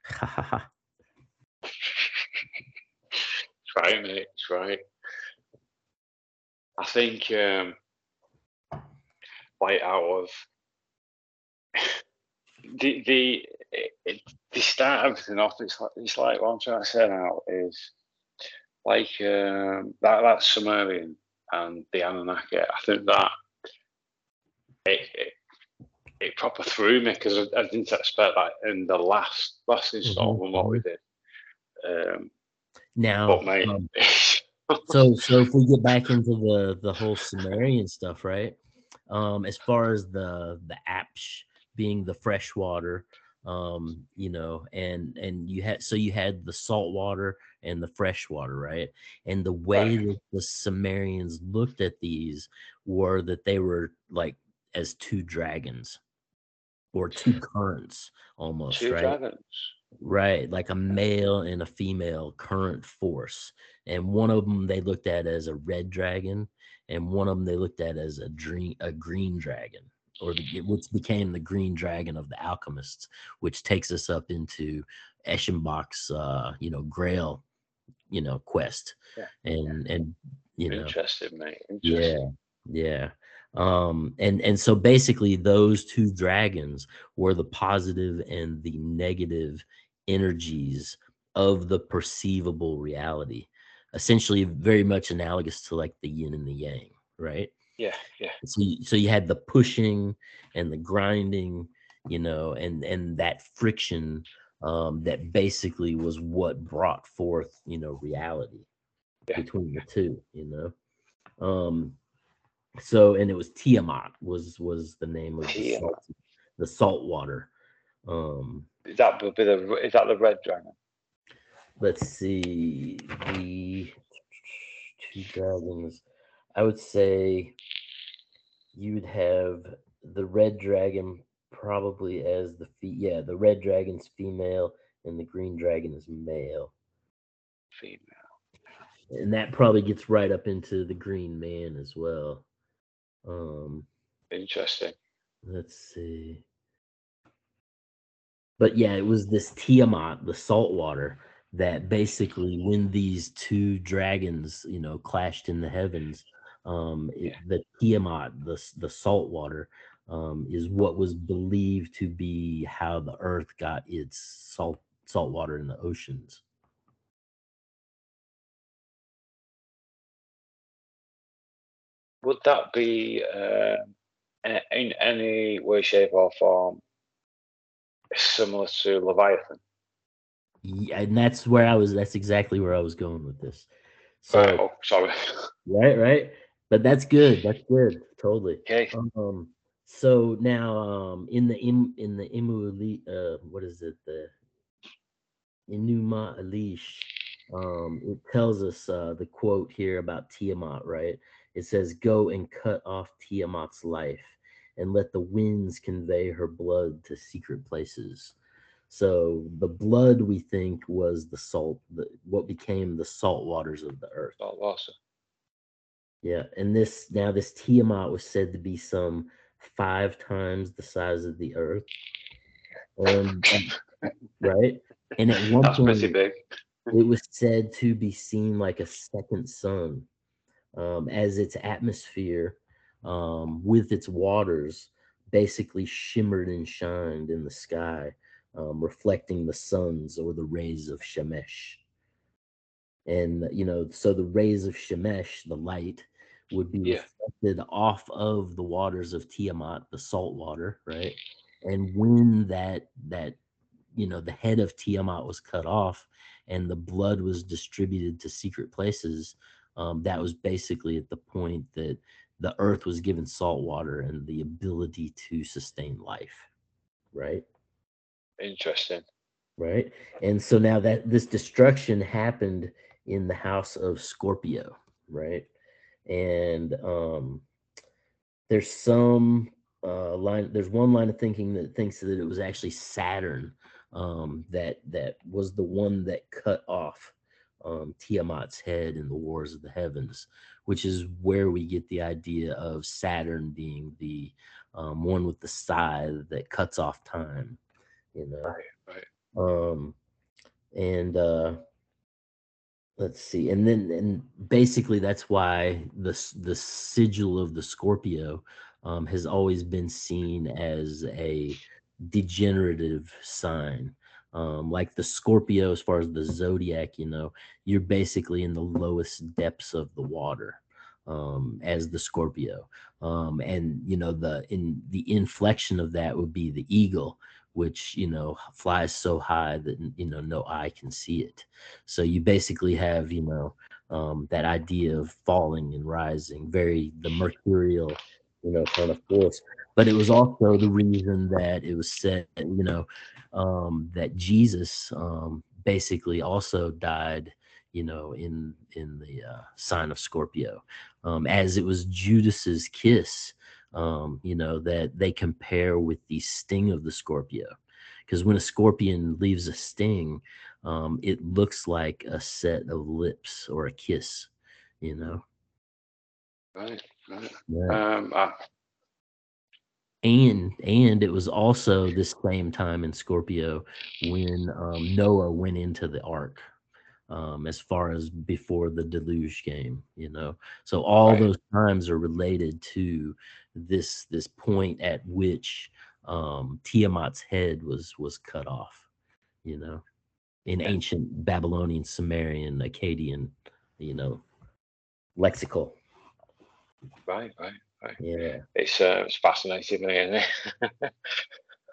Try, mate. Try. I think um, like out of the the it, the start everything off. It's like it's like what I'm trying to say now is like um, that that Sumerian and the Anunnaki. I think that it it, it proper threw me because I, I, didn't expect that in the last last installment mm-hmm. what we did. Um, now, mate, um, so so if we get back into the the whole Sumerian stuff, right? Um, as far as the the Apsu being the fresh water, um, you know, and and you had so you had the salt water and the fresh water, right? And the way right. that the Sumerians looked at these were that they were like as two dragons or two currents almost, two right? Dragons. Right, like a male and a female current force. And one of them they looked at as a red dragon, and one of them they looked at as a dream a green dragon, or the, which became the green dragon of the alchemists, which takes us up into Eschenbach's uh, you know, Grail, you know, quest. Yeah. And and you know interesting, mate. Interesting. Yeah, yeah um and and so basically those two dragons were the positive and the negative energies of the perceivable reality essentially very much analogous to like the yin and the yang right? Yeah yeah. So you, so you had the pushing and the grinding you know and and that friction um that basically was what brought forth you know reality yeah. between the two you know? Um so and it was Tiamat was was the name of the salt, the salt water. Um is that be the is that the red dragon? Let's see the two dragons. I would say you would have the red dragon probably as the fe- yeah the red dragon's female and the green dragon is male. Female. And that probably gets right up into the green man as well. Um, Interesting. Let's see. But yeah, it was this Tiamat, the salt water, that basically when these two dragons, you know, clashed in the heavens, um, it, the Tiamat, the the salt water, um, is what was believed to be how the earth got its salt salt water in the oceans. Would that be uh, in any way, shape, or form similar to Leviathan? Yeah, and that's where I was. That's exactly where I was going with this. So, oh, sorry. Right, right. But that's good. That's good. Totally. Okay. Um. So now, um, in the in in the Imu uh, what is it? The Enuma Elish. Um, it tells us uh, the quote here about Tiamat, right? It says, Go and cut off Tiamat's life and let the winds convey her blood to secret places. So the blood we think was the salt, the, what became the salt waters of the earth. Oh, salt water. Yeah, and this now this Tiamat was said to be some five times the size of the earth. Um, and, right? And at one That's point, big. it was said to be seen like a second sun um, as its atmosphere um, with its waters basically shimmered and shined in the sky, um, reflecting the suns or the rays of Shemesh. And, you know, so the rays of Shemesh, the light, would be yeah. reflected off of the waters of Tiamat, the salt water, right? And when that, that, you know, the head of Tiamat was cut off and the blood was distributed to secret places, um, that was basically at the point that the earth was given salt water and the ability to sustain life right? Interesting. Right? And so now that this destruction happened in the house of scorpio right? And um there's some uh line there's one line of thinking that thinks that it was actually saturn um, that that was the one that cut off um, Tiamat's head in the Wars of the Heavens, which is where we get the idea of Saturn being the um, one with the scythe that cuts off time. You know, Right, right. um, and uh, let's see, and then and basically that's why the the sigil of the Scorpio um, has always been seen as a degenerative sign. Um, like the Scorpio, as far as the zodiac, you know, you're basically in the lowest depths of the water um, as the Scorpio. Um, and you know, the in the inflection of that would be the eagle, which you know flies so high that you know no eye can see it. So you basically have you know um, that idea of falling and rising, very the mercurial, you know, kind of force. But it was also the reason that it was said, you know, um, that Jesus um, basically also died, you know, in in the uh, sign of Scorpio, um, as it was Judas's kiss, um, you know, that they compare with the sting of the Scorpio, because when a scorpion leaves a sting, um, it looks like a set of lips or a kiss, you know. Right, right. Yeah. Um, I, and and it was also this same time in Scorpio when um, Noah went into the ark. Um, as far as before the deluge came, you know, so all Right. those times are related to this this point at which um, Tiamat's head was was cut off, you know, in ancient Babylonian, Sumerian, Akkadian, you know, lexical. right, right. Yeah. It's uh, it's fascinating, me, isn't it?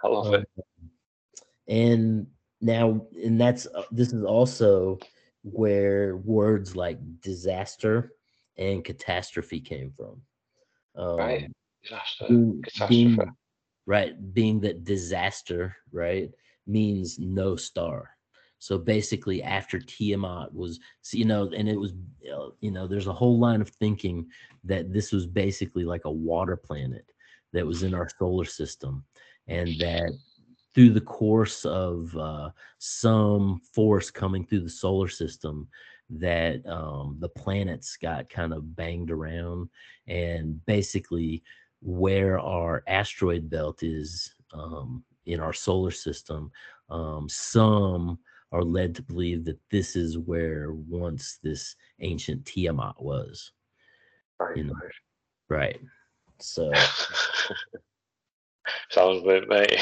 I love it. Um, and now and that's uh, this is also where words like disaster and catastrophe came from um Right. Disaster, being, catastrophe. being- right being that disaster right means no star so basically after tiamat was you know and it was uh, you know there's a whole line of thinking that this was basically like a water planet that was in our solar system and that through the course of uh, some force coming through the solar system that um, the planets got kind of banged around and basically where our asteroid belt is um, in our solar system um, some are led to believe that this is where once this ancient tiamat was Right, you know. right. so Sounds good, mate.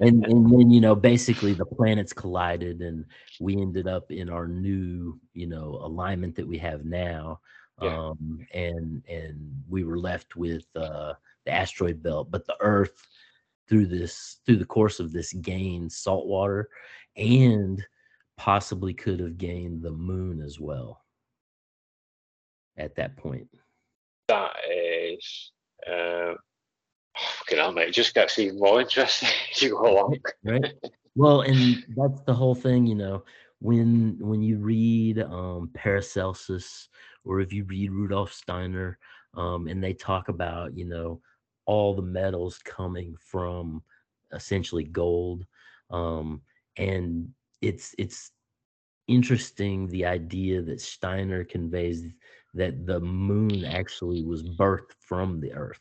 and and then you know basically the planets collided and we ended up in our new you know alignment that we have now Yeah. um and and we were left with uh the asteroid belt but the earth through this through the course of this gained salt water and possibly could have gained the moon as well at that point That is, uh, fucking hell, mate. It just gets even more interesting as you go along. right well and that's the whole thing you know when when you read um paracelsus or if you read rudolf steiner um and they talk about you know all the metals coming from essentially gold um and it's it's interesting the idea that steiner conveys that the moon actually was birthed from the earth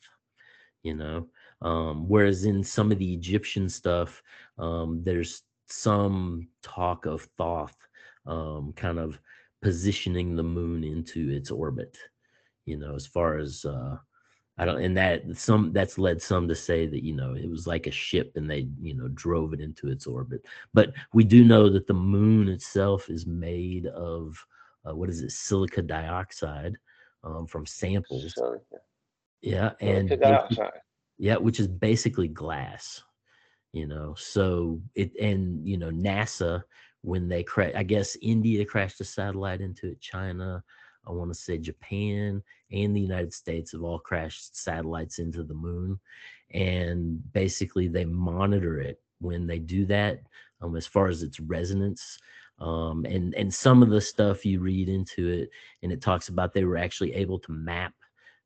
you know? Um whereas in some of the egyptian stuff um there's some talk of thoth um kind of positioning the moon into its orbit you know as far as uh i don't and that some that's led some to say that you know it was like a ship and they you know drove it into its orbit but we do know that the moon itself is made of uh, what is it silica dioxide um, from samples So, yeah and look at basi- that. yeah, which is basically glass, you know. So it and you know NASA when they cra- I guess India crashed a satellite into it, China, I want to say Japan and the United States have all crashed satellites into the moon, and basically they monitor it when they do that, um, as far as its resonance. Um, and and some of the stuff you read into it, and it talks about they were actually able to map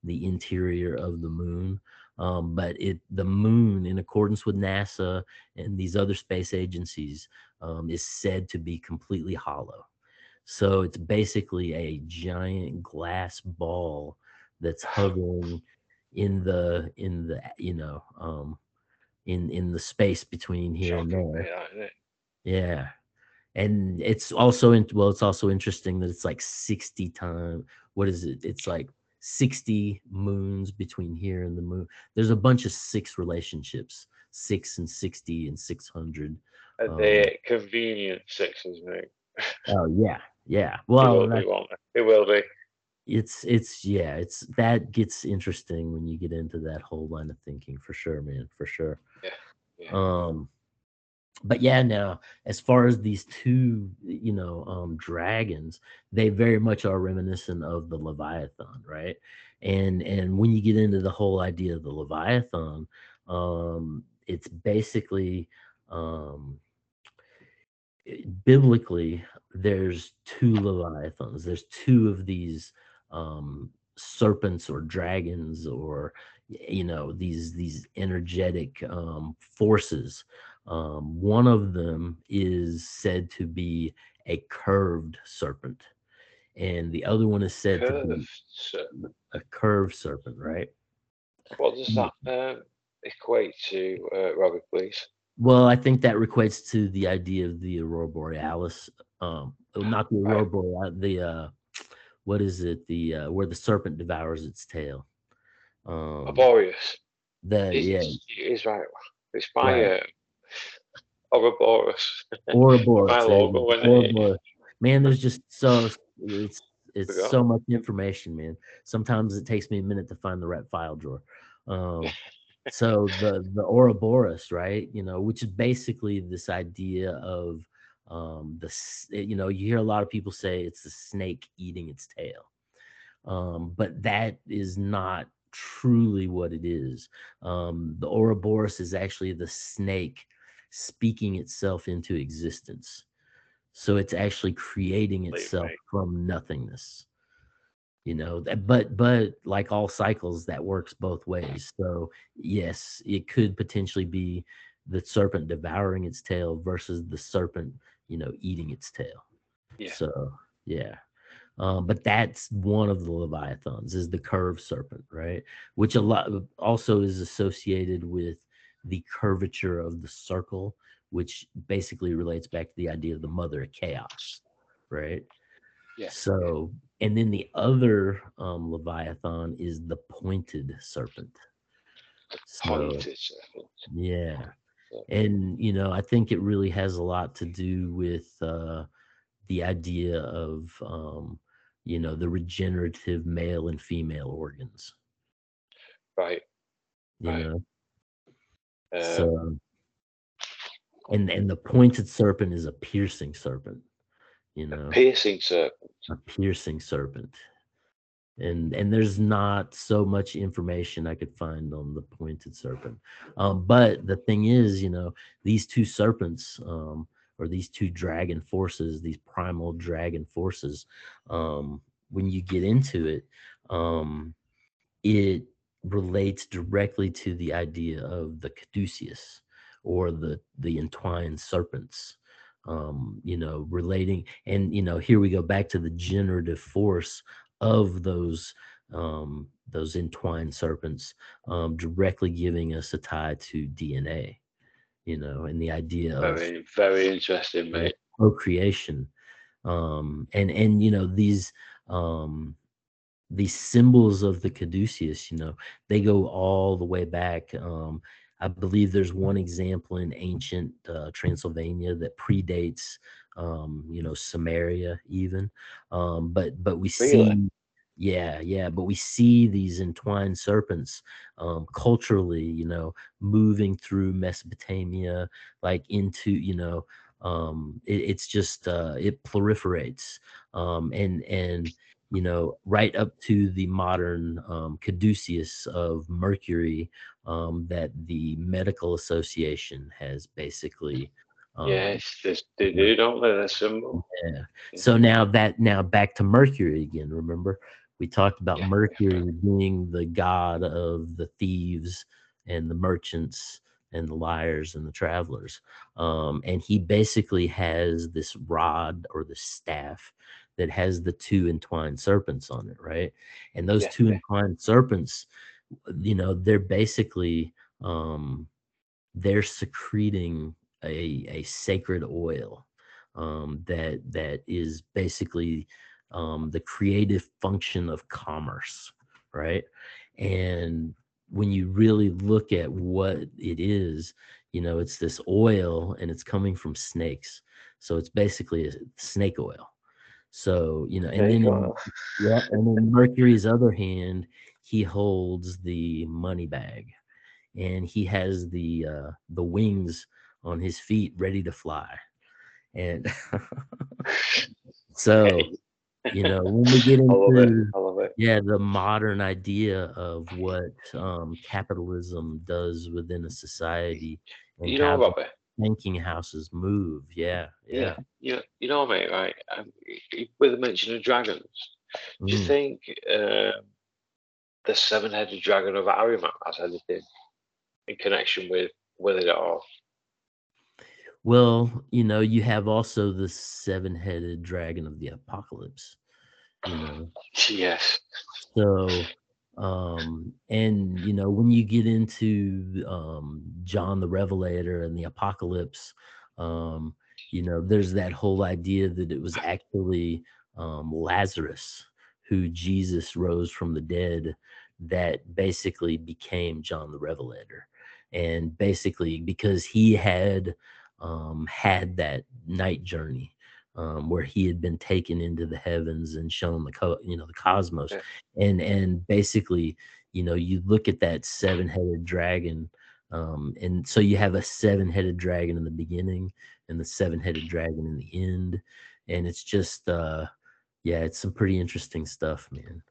the interior of the moon Um, but it the moon, in accordance with NASA and these other space agencies, um, is said to be completely hollow. So it's basically a giant glass ball that's hovering in the in the you know um, in in the space between here and there. Yeah. And it's also in, well, it's also interesting that it's like 60 times. What is it? It's like 60 moons between here and the moon. There's a bunch of six relationships, six and 60 and 600. Are um, they convenient sixes, mate? Oh yeah, yeah. Well, it will, be, it will be. It's it's yeah, it's that gets interesting when you get into that whole line of thinking for sure, man, for sure. Yeah. yeah. Um but yeah, now as far as these two, you know, um, dragons, they very much are reminiscent of the Leviathan, right? And and when you get into the whole idea of the Leviathan, um, it's basically um, biblically there's two leviathans. There's two of these um, serpents or dragons or you know these these energetic um, forces um, one of them is said to be a curved serpent, and the other one is said curved to be serpent. a curved serpent, right? What does that uh, equate to, uh, Robert, please? Well, I think that equates to the idea of the aurora borealis. Um, oh, not the aurora borealis, the uh, what is it? The uh, where the serpent devours its tail. Um, Arboreus. The it's, yeah, it's right. It's by right. Uh, Ouroboros. Ouroboros. Ouroboros. Man, there's just so it's it's so much information, man. Sometimes it takes me a minute to find the right file drawer. Um, so the the Ouroboros, right? You know, which is basically this idea of um, the you know you hear a lot of people say it's the snake eating its tail, um, but that is not truly what it is. Um, the Ouroboros is actually the snake speaking itself into existence. So it's actually creating itself from nothingness. You know, that but but like all cycles, that works both ways. So yes, it could potentially be the serpent devouring its tail versus the serpent, you know, eating its tail. Yeah. So yeah. Um, but that's one of the leviathans is the curved serpent, right? Which a lot also is associated with the curvature of the circle, which basically relates back to the idea of the mother of chaos, right? Yeah. So, and then the other um, Leviathan is the pointed serpent. The pointed serpent. Yeah. And, you know, I think it really has a lot to do with uh, the idea of, um, you know, the regenerative male and female organs. Right. You right. know, so, and and the pointed serpent is a piercing serpent. You know, a piercing serpent. A piercing serpent. And and there's not so much information I could find on the pointed serpent. Um, but the thing is, you know, these two serpents, um, or these two dragon forces, these primal dragon forces, um, when you get into it, um, it relates directly to the idea of the caduceus or the the entwined serpents um you know relating and you know here we go back to the generative force of those um those entwined serpents um directly giving us a tie to dna you know and the idea very, of very interesting mate. procreation um and and you know these um these symbols of the caduceus you know they go all the way back um i believe there's one example in ancient uh, transylvania that predates um you know Sumeria even um but but we really? see yeah yeah but we see these entwined serpents um culturally you know moving through mesopotamia like into you know um it, it's just uh it proliferates um and and you know, right up to the modern um, caduceus of Mercury um, that the Medical Association has basically. Um, yes, they do, don't they? That's symbol. Yeah. So now that now back to Mercury again. Remember, we talked about yeah. mercury being the god of the thieves and the merchants and the liars and the travelers um, and he basically has this rod or the staff that has the two entwined serpents on it right and those yeah. two entwined serpents you know they're basically um, they're secreting a, a sacred oil um, that that is basically um, the creative function of commerce, right? And when you really look at what it is, you know, it's this oil and it's coming from snakes. So it's basically a snake oil. So, you know, and then in, yeah, and in Mercury's other hand, he holds the money bag and he has the uh the wings on his feet ready to fly. And so you know when we get into yeah the modern idea of what um, capitalism does within a society and you know about banking houses move yeah yeah yeah you, you know mate right um, with the mention of dragons do you mm. think uh, the seven-headed dragon of Ahriman has anything in connection with with it at all well, you know, you have also the seven-headed dragon of the apocalypse. You know. Yes. So, um, and you know, when you get into um, John the Revelator and the apocalypse, um, you know, there's that whole idea that it was actually um, Lazarus who Jesus rose from the dead that basically became John the Revelator. And basically, because he had um, had that night journey um, where he had been taken into the heavens and shown the co- you know the cosmos yeah. and and basically you know you look at that seven-headed dragon um, and so you have a seven-headed dragon in the beginning and the seven-headed dragon in the end and it's just uh yeah it's some pretty interesting stuff man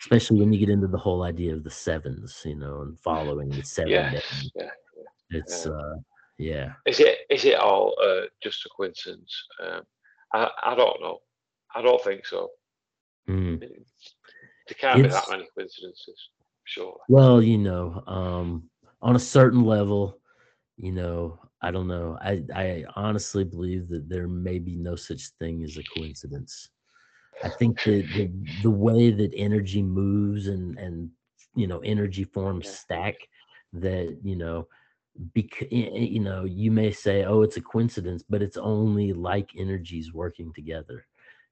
especially when you get into the whole idea of the sevens you know and following the seven yeah, yeah, yeah. it's uh yeah. Is it is it all uh, just a coincidence? Um, I I don't know. I don't think so. Mm. There can't it's, be that many coincidences. Sure. Well, you know, um, on a certain level, you know, I don't know. I I honestly believe that there may be no such thing as a coincidence. I think that the, the way that energy moves and and you know energy forms yeah. stack that you know because you know you may say oh it's a coincidence but it's only like energies working together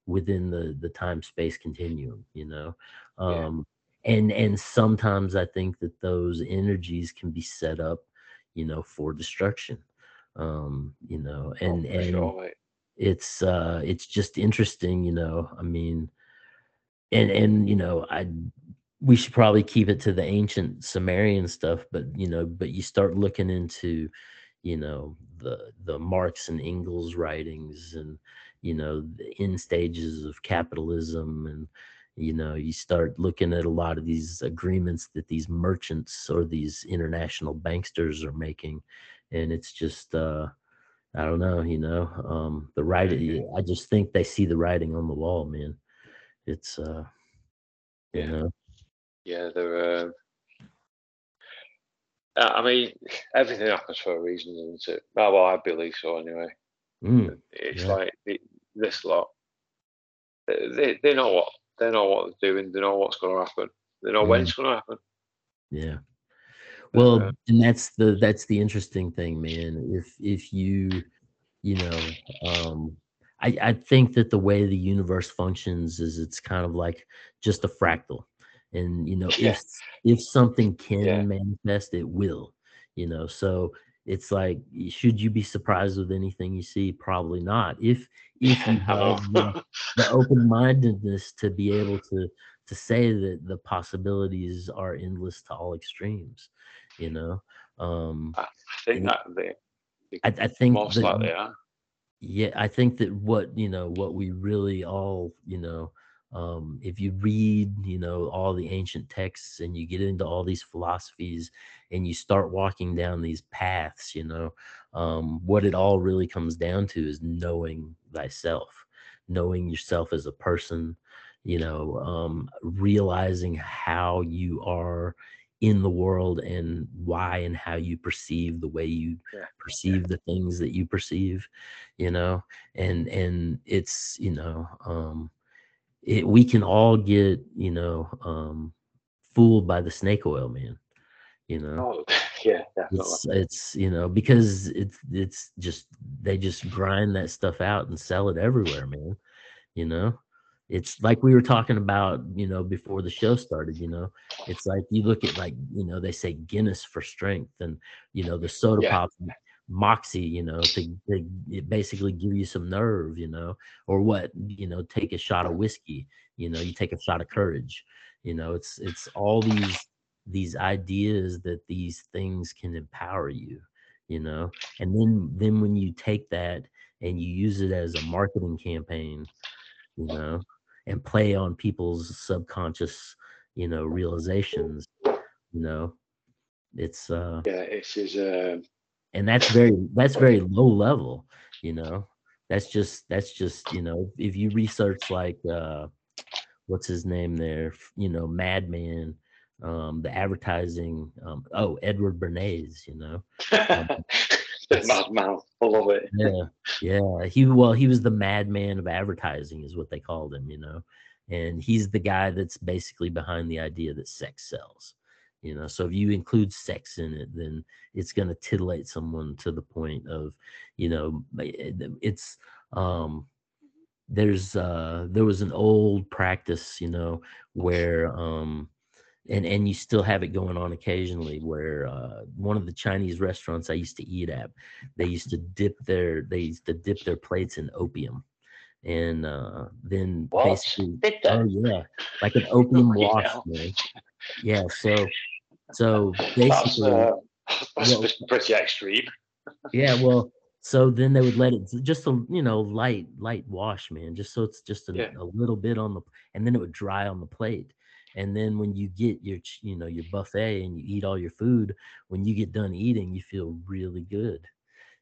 within the the time space continuum you know um yeah. and and sometimes i think that those energies can be set up you know for destruction um you know and oh, and sure. it's uh it's just interesting you know i mean and and you know i we should probably keep it to the ancient Sumerian stuff, but you know, but you start looking into, you know, the the Marx and Engels writings and you know the end stages of capitalism and you know you start looking at a lot of these agreements that these merchants or these international banksters are making and it's just uh i don't know you know um the writing i just think they see the writing on the wall man. It's uh you know yeah, they're. Uh, I mean, everything happens for a reason, isn't it? Well, I believe so anyway. Mm, it's yeah. like this lot. They, they know what they know what they're doing. They know what's going to happen. They know mm. when it's going to happen. Yeah. Well, uh, and that's the that's the interesting thing, man. If if you you know, um, I I think that the way the universe functions is it's kind of like just a fractal and you know yeah. if if something can yeah. manifest it will you know? So it's like should you be surprised with anything you see? Probably not. If if you have the, the open-mindedness to be able to to say that the possibilities are endless to all extremes you know? Um i think that they, I, I, think most that, yeah i think that what you know what we really all you know um, if you read you know all the ancient texts and you get into all these philosophies and you start walking down these paths you know um, what it all really comes down to is knowing thyself knowing yourself as a person you know um realizing how you are in the world and why and how you perceive the way you Yeah. perceive the things that you perceive you know and and it's you know um it we can all get you know um fooled by the snake oil man you know Oh, yeah, definitely. it's it's you know because it's it's just they just grind that stuff out and sell it everywhere man you know it's like we were talking about you know before the show started you know it's like you look at like you know they say guinness for strength and you know the soda Yeah. pop moxie you know to, to basically give you some nerve you know or what you know take a shot of whiskey you know you take a shot of courage you know it's it's all these these ideas that these things can empower you you know and then then when you take that and you use it as a marketing campaign you know and play on people's subconscious you know realizations you know it's uh Yeah, it is. Um, and that's very that's very low level you know that's just that's just you know if you research like uh what's his name there you know madman um the advertising um oh edward bernays you know the madman. I love it. yeah yeah he well he was the madman of advertising is what they called him you know and he's the guy that's basically behind the idea that sex sells you know so if you include sex in it then it's going to titillate someone to the point of you know it's um there's uh there was an old practice you know where um and and you still have it going on occasionally where uh one of the chinese restaurants i used to eat at they used to dip their they used to dip their plates in opium. And uh then What? basically oh yeah like an opium wash man yeah so so That's, basically uh, that's well- pretty extreme. yeah, well, so then they would let it just a you know light light wash, man, just so it's just a, Yeah. a little bit on the, and then it would dry on the plate. And then when you get your you know your buffet and you eat all your food, when you get done eating, you feel really good,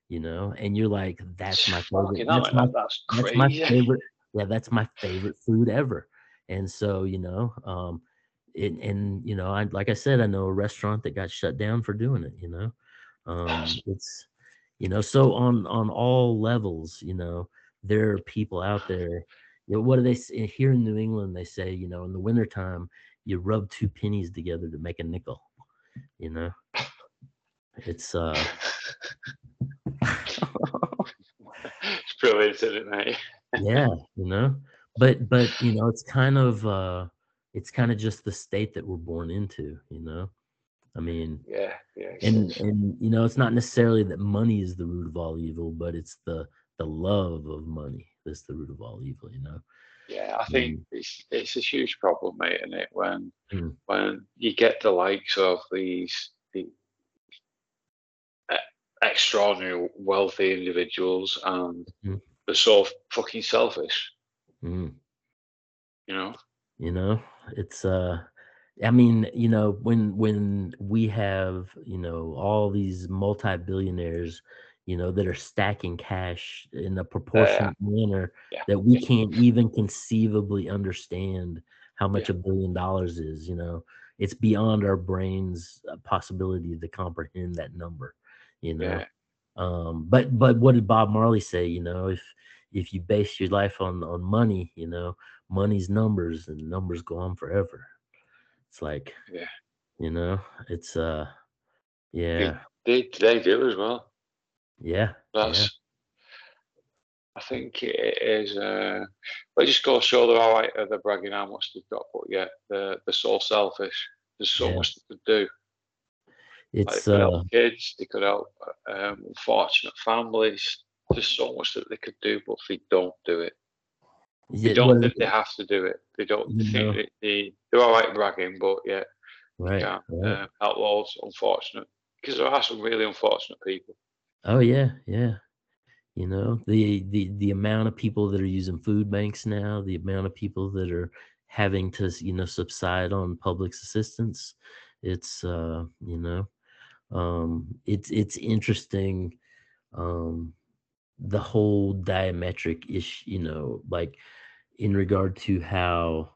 you know, and you're like, that's my favorite. That's my that's that's my favorite yeah that's my favorite food ever and so you know um it, and you know i like i said i know a restaurant that got shut down for doing it you know? Um it's you know so on on all levels you know there are people out there you know what do they say here in new england they say you know in the wintertime you rub two pennies together to make a nickel you know? It's uh it's brilliant, isn't it, mate? yeah you know? But but you know it's kind of uh it's kind of just the state that we're born into you know i mean Yeah, yeah. and it's- and you know it's not necessarily that money is the root of all evil but it's the the love of money that's the root of all evil you know Yeah, I think it's it's a huge problem, mate, isn't it? When Mm. when you get the likes of these the extraordinary wealthy individuals and Mhm. they're so fucking selfish, Mm. you know? you know it's uh i mean you know when when we have you know all these multi-billionaires you know that are stacking cash in a proportionate manner Yeah. that we can't even conceivably understand how much Yeah. a billion dollars is you know? It's beyond our brains uh, possibility to comprehend that number you know? Um but but what did bob marley say you know if if you base your life on on money you know money's numbers and numbers go on forever it's like Yeah. you know it's uh yeah they they do as well. yeah That's. yeah I think it is. Uh, but it just goes to show they're all right. They're bragging how much they've got, but yet they're they're so selfish. There's so Yeah. much they could do. It's they could uh help kids. They could help um, unfortunate families. There's so much that they could do, but they don't do it. They yeah, don't what- think they have to do it. They don't You think they, they, they're all right bragging, but yeah, right, can't right. uh, help unfortunate. Because there are some really unfortunate people. oh yeah yeah you know the the the amount of people that are using food banks now the amount of people that are having to you know subside on public assistance it's uh you know um it's it's interesting um the whole diametric issue you know like in regard to how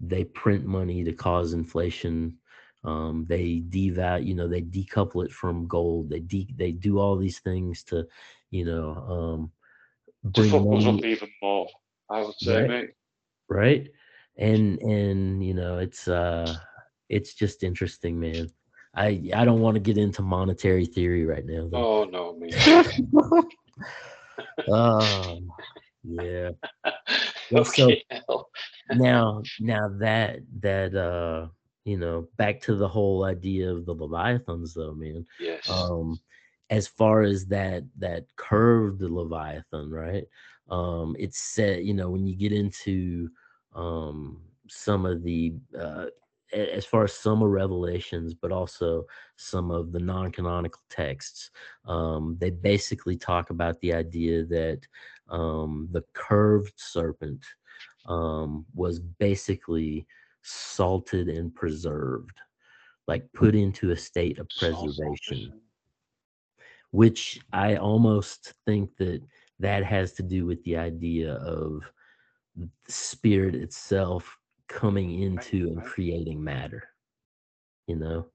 they print money to cause inflation. Um, they devalue, you know, they decouple it from gold. They de- they do all these things to, you know, um, bring money up even more. I would say, right? mate. Right, and and you know, it's uh, it's just interesting, man. I I don't want to get into monetary theory right now. Though. Oh no, me. um, yeah. Well, okay. so now now that that uh you know back to the whole idea of the leviathans though man yes um as far as that that curved leviathan right um it's said you know when you get into um some of the uh as far as some of revelations but also some of the non-canonical texts um they basically talk about the idea that um the curved serpent um was basically salted and preserved like put into a state of preservation. Which i almost think that that has to do with the idea of spirit itself coming into and creating matter you know?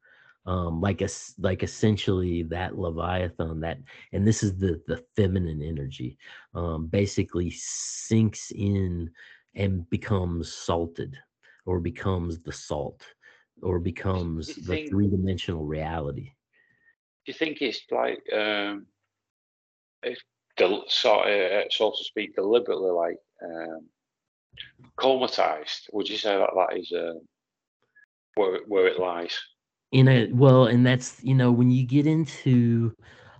Um like a like essentially that leviathan that and this is the the feminine energy um basically sinks in and becomes salted or becomes the salt or becomes the think, three-dimensional reality. Do you think it's like um it's del- so, uh, so to speak deliberately like um comatized. Would you say that that is uh, where, where it lies? In a well and that's you know when you get into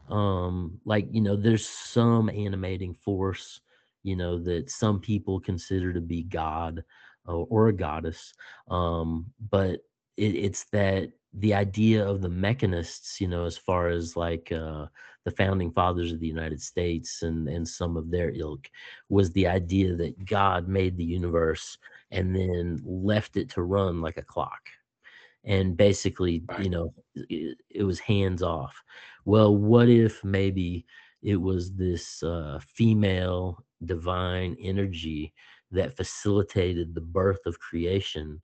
um like you know there's some animating force you know that some people consider to be god uh, or a goddess. Um but it, it's that the idea of the mechanists you know as far as like uh the founding fathers of the united states and and some of their ilk was the idea that god made the universe and then left it to run like a clock. And basically you know it, it was hands off. Well what if maybe it was this uh, female divine energy that facilitated the birth of creation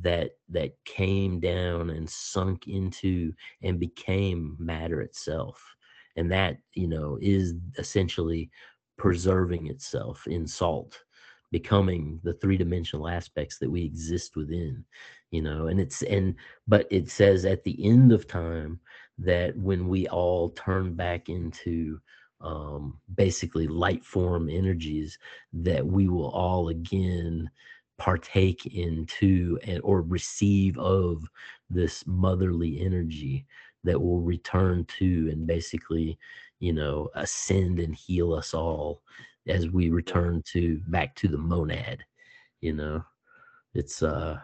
that that came down and sunk into and became matter itself. And that you know is essentially preserving itself in salt becoming the three-dimensional aspects that we exist within you know? And it's and but it says at the end of time that when we all turn back into um, basically light form energies that we will all again partake into and or receive of this motherly energy that will return to and basically you know ascend and heal us all as we return to back to the monad you know? It's uh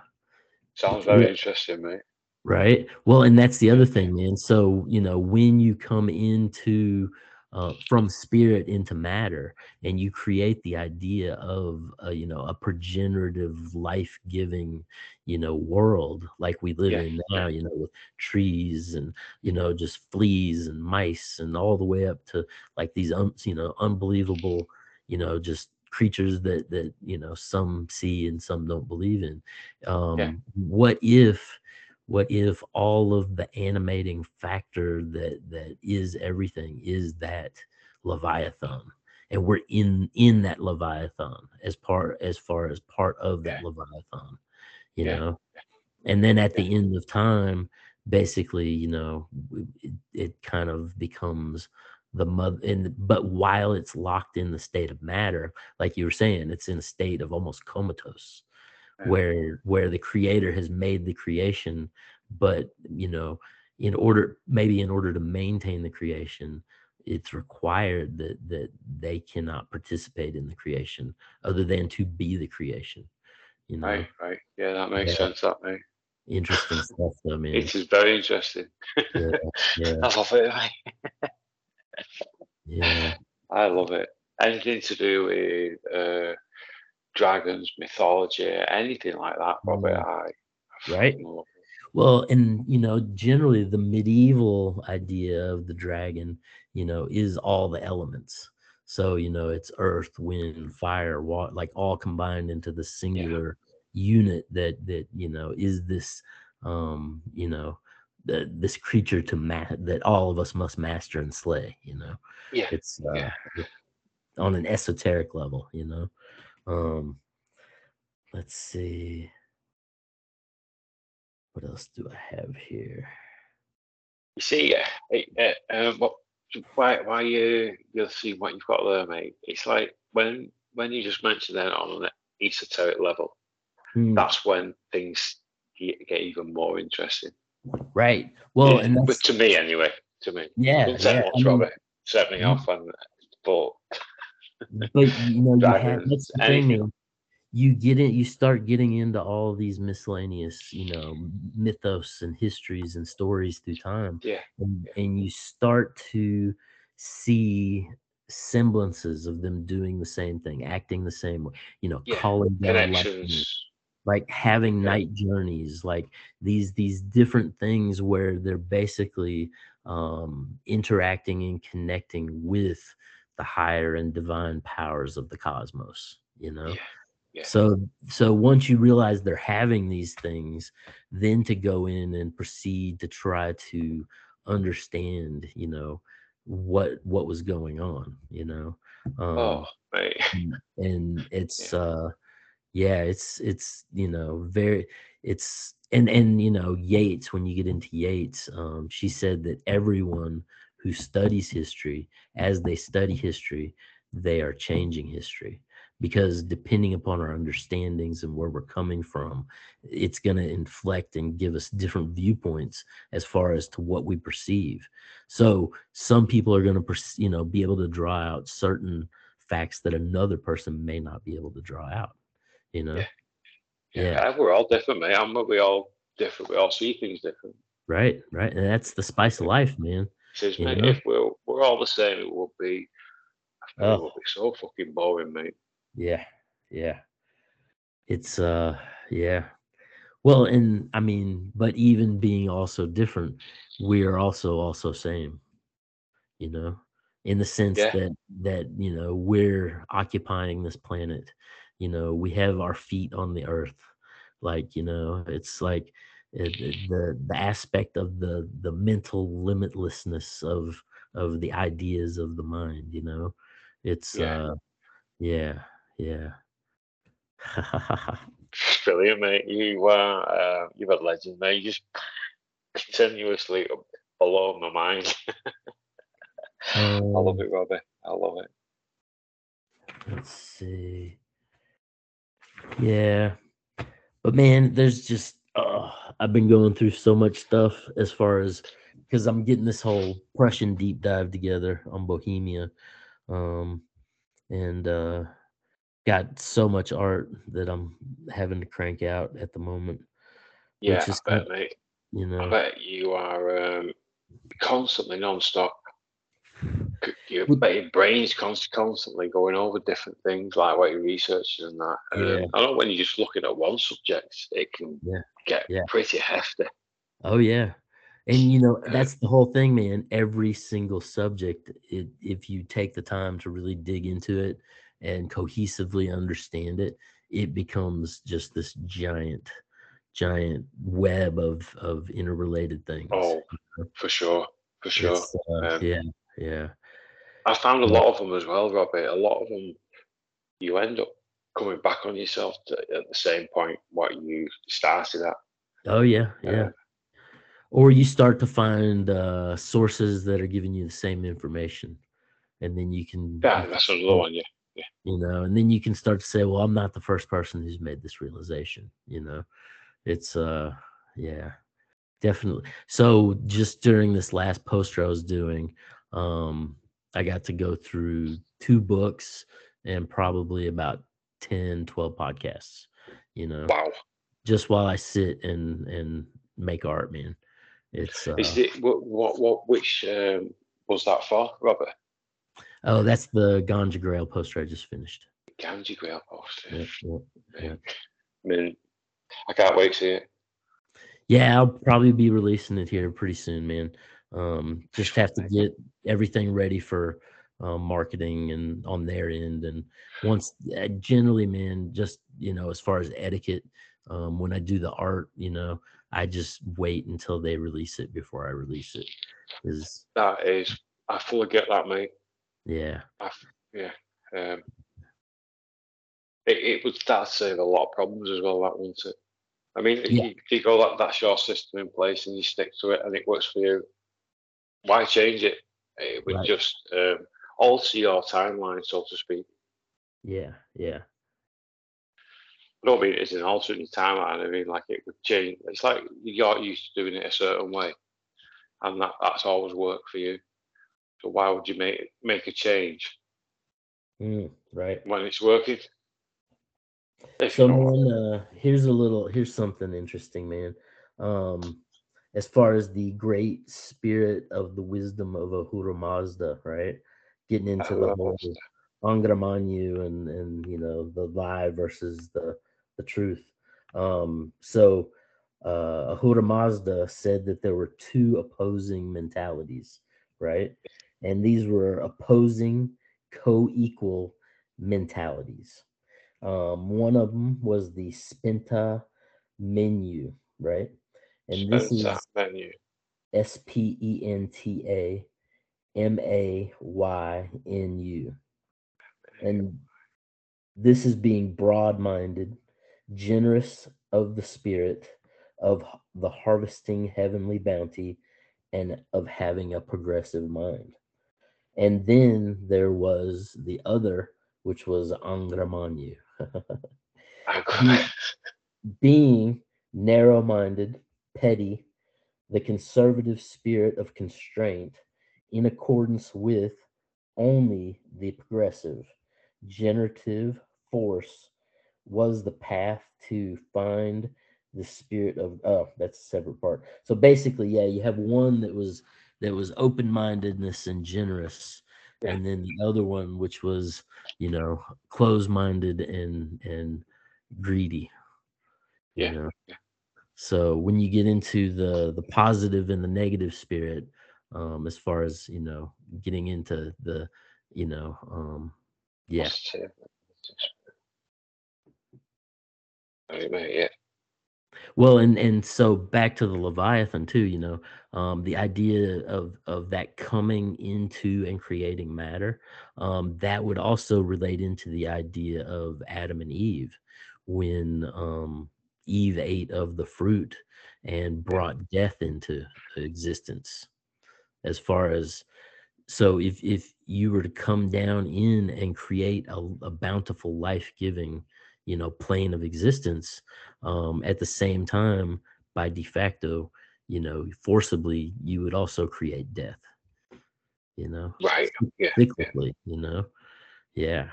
sounds very yeah. interesting mate. Right? Well and that's the other thing man. So you know when you come into uh, from spirit into matter and you create the idea of a, you know a progenerative life-giving you know world like we live yeah. in now you know with trees and you know just fleas and mice and all the way up to like these un, you know unbelievable you know just creatures that that you know some see and some don't believe in um yeah. what if what if all of the animating factor that that is everything is that leviathan and we're in in that leviathan as part as far as part of that leviathan you yeah. know? And then at the end of time basically you know it, it kind of becomes the mother and but while it's locked in the state of matter like you were saying it's in a state of almost comatose where where the creator has made the creation but you know in order maybe in order to maintain the creation it's required that that they cannot participate in the creation other than to be the creation you know? Right right. Yeah that makes yeah. sense that mate. Interesting stuff though man. It is very interesting. Yeah, yeah. i love it mate. yeah. I love it. Anything to do with uh dragons, mythology, anything like that, Robert. Mm. I, right. Well, and you know, generally the medieval idea of the dragon, you know, is all the elements. So, you know, it's earth, wind, fire, water, like all combined into the singular, yeah. unit that that you know is this um you know the, this creature to ma- that all of us must master and slay you know Yeah. it's uh Yeah. on an esoteric level you know um let's see what else do i have here You see, uh, uh, what, why, why you you'll see what you've got there, mate. It's like when when you just mentioned that on an esoteric level, Hmm, that's when things get, get even more interesting. right well Yeah, and but to me anyway. To me, yeah, yeah I mean, Robert. Set me off, and but but you know you have that's the thing you get it you start getting into all these miscellaneous you know mythos and histories and stories through time. Yeah, and, and you start to see semblances of them doing the same thing acting the same way you know Yeah, calling down lightning, connections. like having Yeah. night journeys like these these different things where they're basically um interacting and connecting with the higher and divine powers of the cosmos you know Yeah, yeah. so so once you realize they're having these things then to go in and proceed to try to understand you know what what was going on you know um Oh, mate. and and it's uh yeah it's it's you know very it's and and you know yates when you get into yates um she said that everyone who studies history as they study history they are changing history. Because depending upon our understandings and where we're coming from it's going to inflect and give us different viewpoints as far as to what we perceive. So some people are going to you know be able to draw out certain facts that another person may not be able to draw out you know? Yeah. yeah, Yeah, we're all different, man. We all different. We all see things different. right right. And that's the spice of life man Says, mate, know? if we're we're all the same, it would be. It Oh. would be so fucking boring, mate. yeah yeah it's uh yeah well and i mean but even being also different we are also also same you know in the sense Yeah. that that you know we're occupying this planet you know we have our feet on the earth like you know it's like it, the the aspect of the the mental limitlessness of of the ideas of the mind you know it's Yeah. uh yeah yeah Brilliant, mate. You are uh, you're a legend, mate. You just continuously blow my mind. I love Um, it, Robby. I love it. let's see yeah but man there's just uh, i've been going through so much stuff as far as because i'm getting this whole prussian deep dive together on bohemia um and uh got so much art that i'm having to crank out at the moment Yeah, is I bet, mate. you I bet you are um, constantly non-stop. Your, brain's const- constantly going over different things, like what you research and that. Um, Yeah. I know when you're just looking at one subject, it can Yeah, get yeah. pretty hefty. Oh yeah. And you know, that's the whole thing, man. Every single subject, it, if you take the time to really dig into it and cohesively understand it, it becomes just this giant, giant web of of interrelated things. Oh, for sure, for sure. Uh, Um, yeah, yeah. I found a lot of them as well, Robby. A lot of them, you end up coming back on yourself to, at the same point what you started at. Oh yeah, yeah. Uh, or you start to find uh sources that are giving you the same information. And then you can yeah, that's another one. Yeah, you know and then you can start to say well i'm not the first person who's made this realization you know it's uh yeah definitely so just during this last poster i was doing um i got to go through two books and probably about 10 12 podcasts you know wow. just while i sit and and make art man it's uh, Is it what what, what which um, was that for, Robert? oh that's the ganja grail poster i just finished Ganja Grail poster. yeah, yeah. yeah. I mean, I can't wait to see it. Yeah, I'll probably be releasing it here pretty soon, man. Um, just have to get everything ready for um, marketing and on their end. And once uh, generally, man, just you know, as far as etiquette, um, when I do the art, you know, I just wait until they release it before I release it. Is that is, I fully get that, mate. Yeah. I, yeah. Um, it, it would start to save a lot of problems as well, that wouldn't it? I mean, yeah. you, you go that that's your system in place and you stick to it and it works for you. Why change it? It would right. just um, alter your timeline, so to speak. Yeah, yeah. I don't mean it's an altering timeline. I mean, like it would change. It's like you're used to doing it a certain way, and that that's always worked for you. So why would you make make a change? Mm, right. When it's working. If Someone, uh, here's a little, here's something interesting, man. Um, as far as the great spirit of the wisdom of Ahura Mazda, right? Getting into the whole Angra Mainyu and and you know the lie versus the the truth. Um, so uh, Ahura Mazda said that there were two opposing mentalities, right? And these were opposing, co-equal mentalities. Um, one of them was the Spenta Mainyu, right? And this is. S P E N T A M A Y N U. And this is being broad minded, generous of the spirit, of the harvesting heavenly bounty, and of having a progressive mind. And then there was the other, which was Angra Mainyu. being narrow minded, petty, the conservative spirit of constraint in accordance with only the progressive, generative force was the path to find the spirit of oh that's a separate part so basically yeah you have one that was that was open-mindedness and generous yeah. and then the other one which was you know closed-minded and and greedy yeah. You know? So when you get into the the positive and the negative spirit um as far as you know getting into the you know um yeah. Yeah. Well, and and so back to the Leviathan too, you know, um, the idea of of that coming into and creating matter, um, that would also relate into the idea of Adam and Eve, when um, Eve ate of the fruit and brought death into existence. As far as so, if if you were to come down in and create a, a bountiful, life giving you know plane of existence um, at the same time by de facto you know forcibly you would also create death you know right. yeah, yeah. you know? Yeah.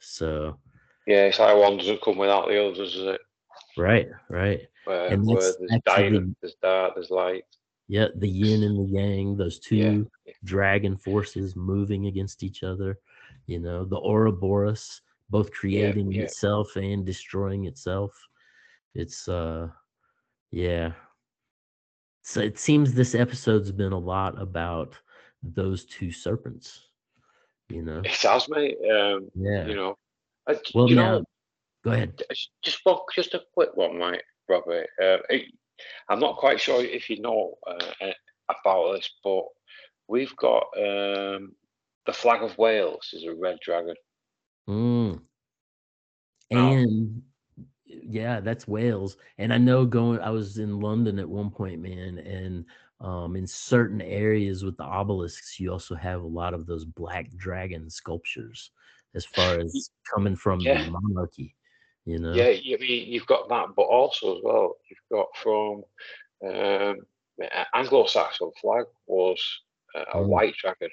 So yeah it's like one doesn't come without the others is it right right where, and where there's actually, there's dark there's light yeah the yin and the yang those two yeah, dragon forces moving against each other you know the Ouroboros both creating yeah, yeah. itself and destroying itself. It's uh yeah. So it seems this episode's been a lot about those two serpents. You know, it has, mate. Um, yeah, you know, uh, well, you now, know, go ahead. Just one, just a quick one, mate, Robert. Uh, I'm not quite sure if you know uh, about this, but we've got um, the flag of Wales is a red dragon. Mm. And yeah, that's Wales. And I know going, I was in London at one point, man, and um, in certain areas with the obelisks, you also have a lot of those black dragon sculptures as far as coming from yeah. the monarchy, you know? Yeah, you mean you've got that, but also as well, you've got from um, Anglo-Saxon flag was uh, a oh. white dragon.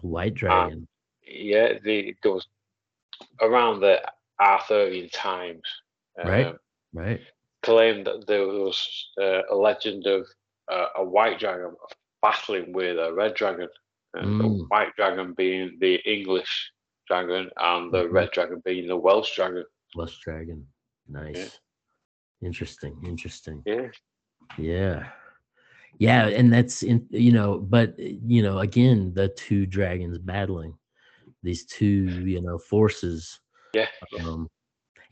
White dragon. And yeah, the there was around the Arthurian times. Right. Um, right. Claimed that there was uh, a legend of uh, a white dragon battling with a red dragon, and mm. the white dragon being the English dragon, and the mm-hmm. red dragon being the Welsh dragon. Welsh dragon. Nice. Yeah. Interesting. Interesting. Yeah. Yeah. Yeah, and that's in you know, but you know, again, the two dragons battling these two you know forces Yeah. yeah. um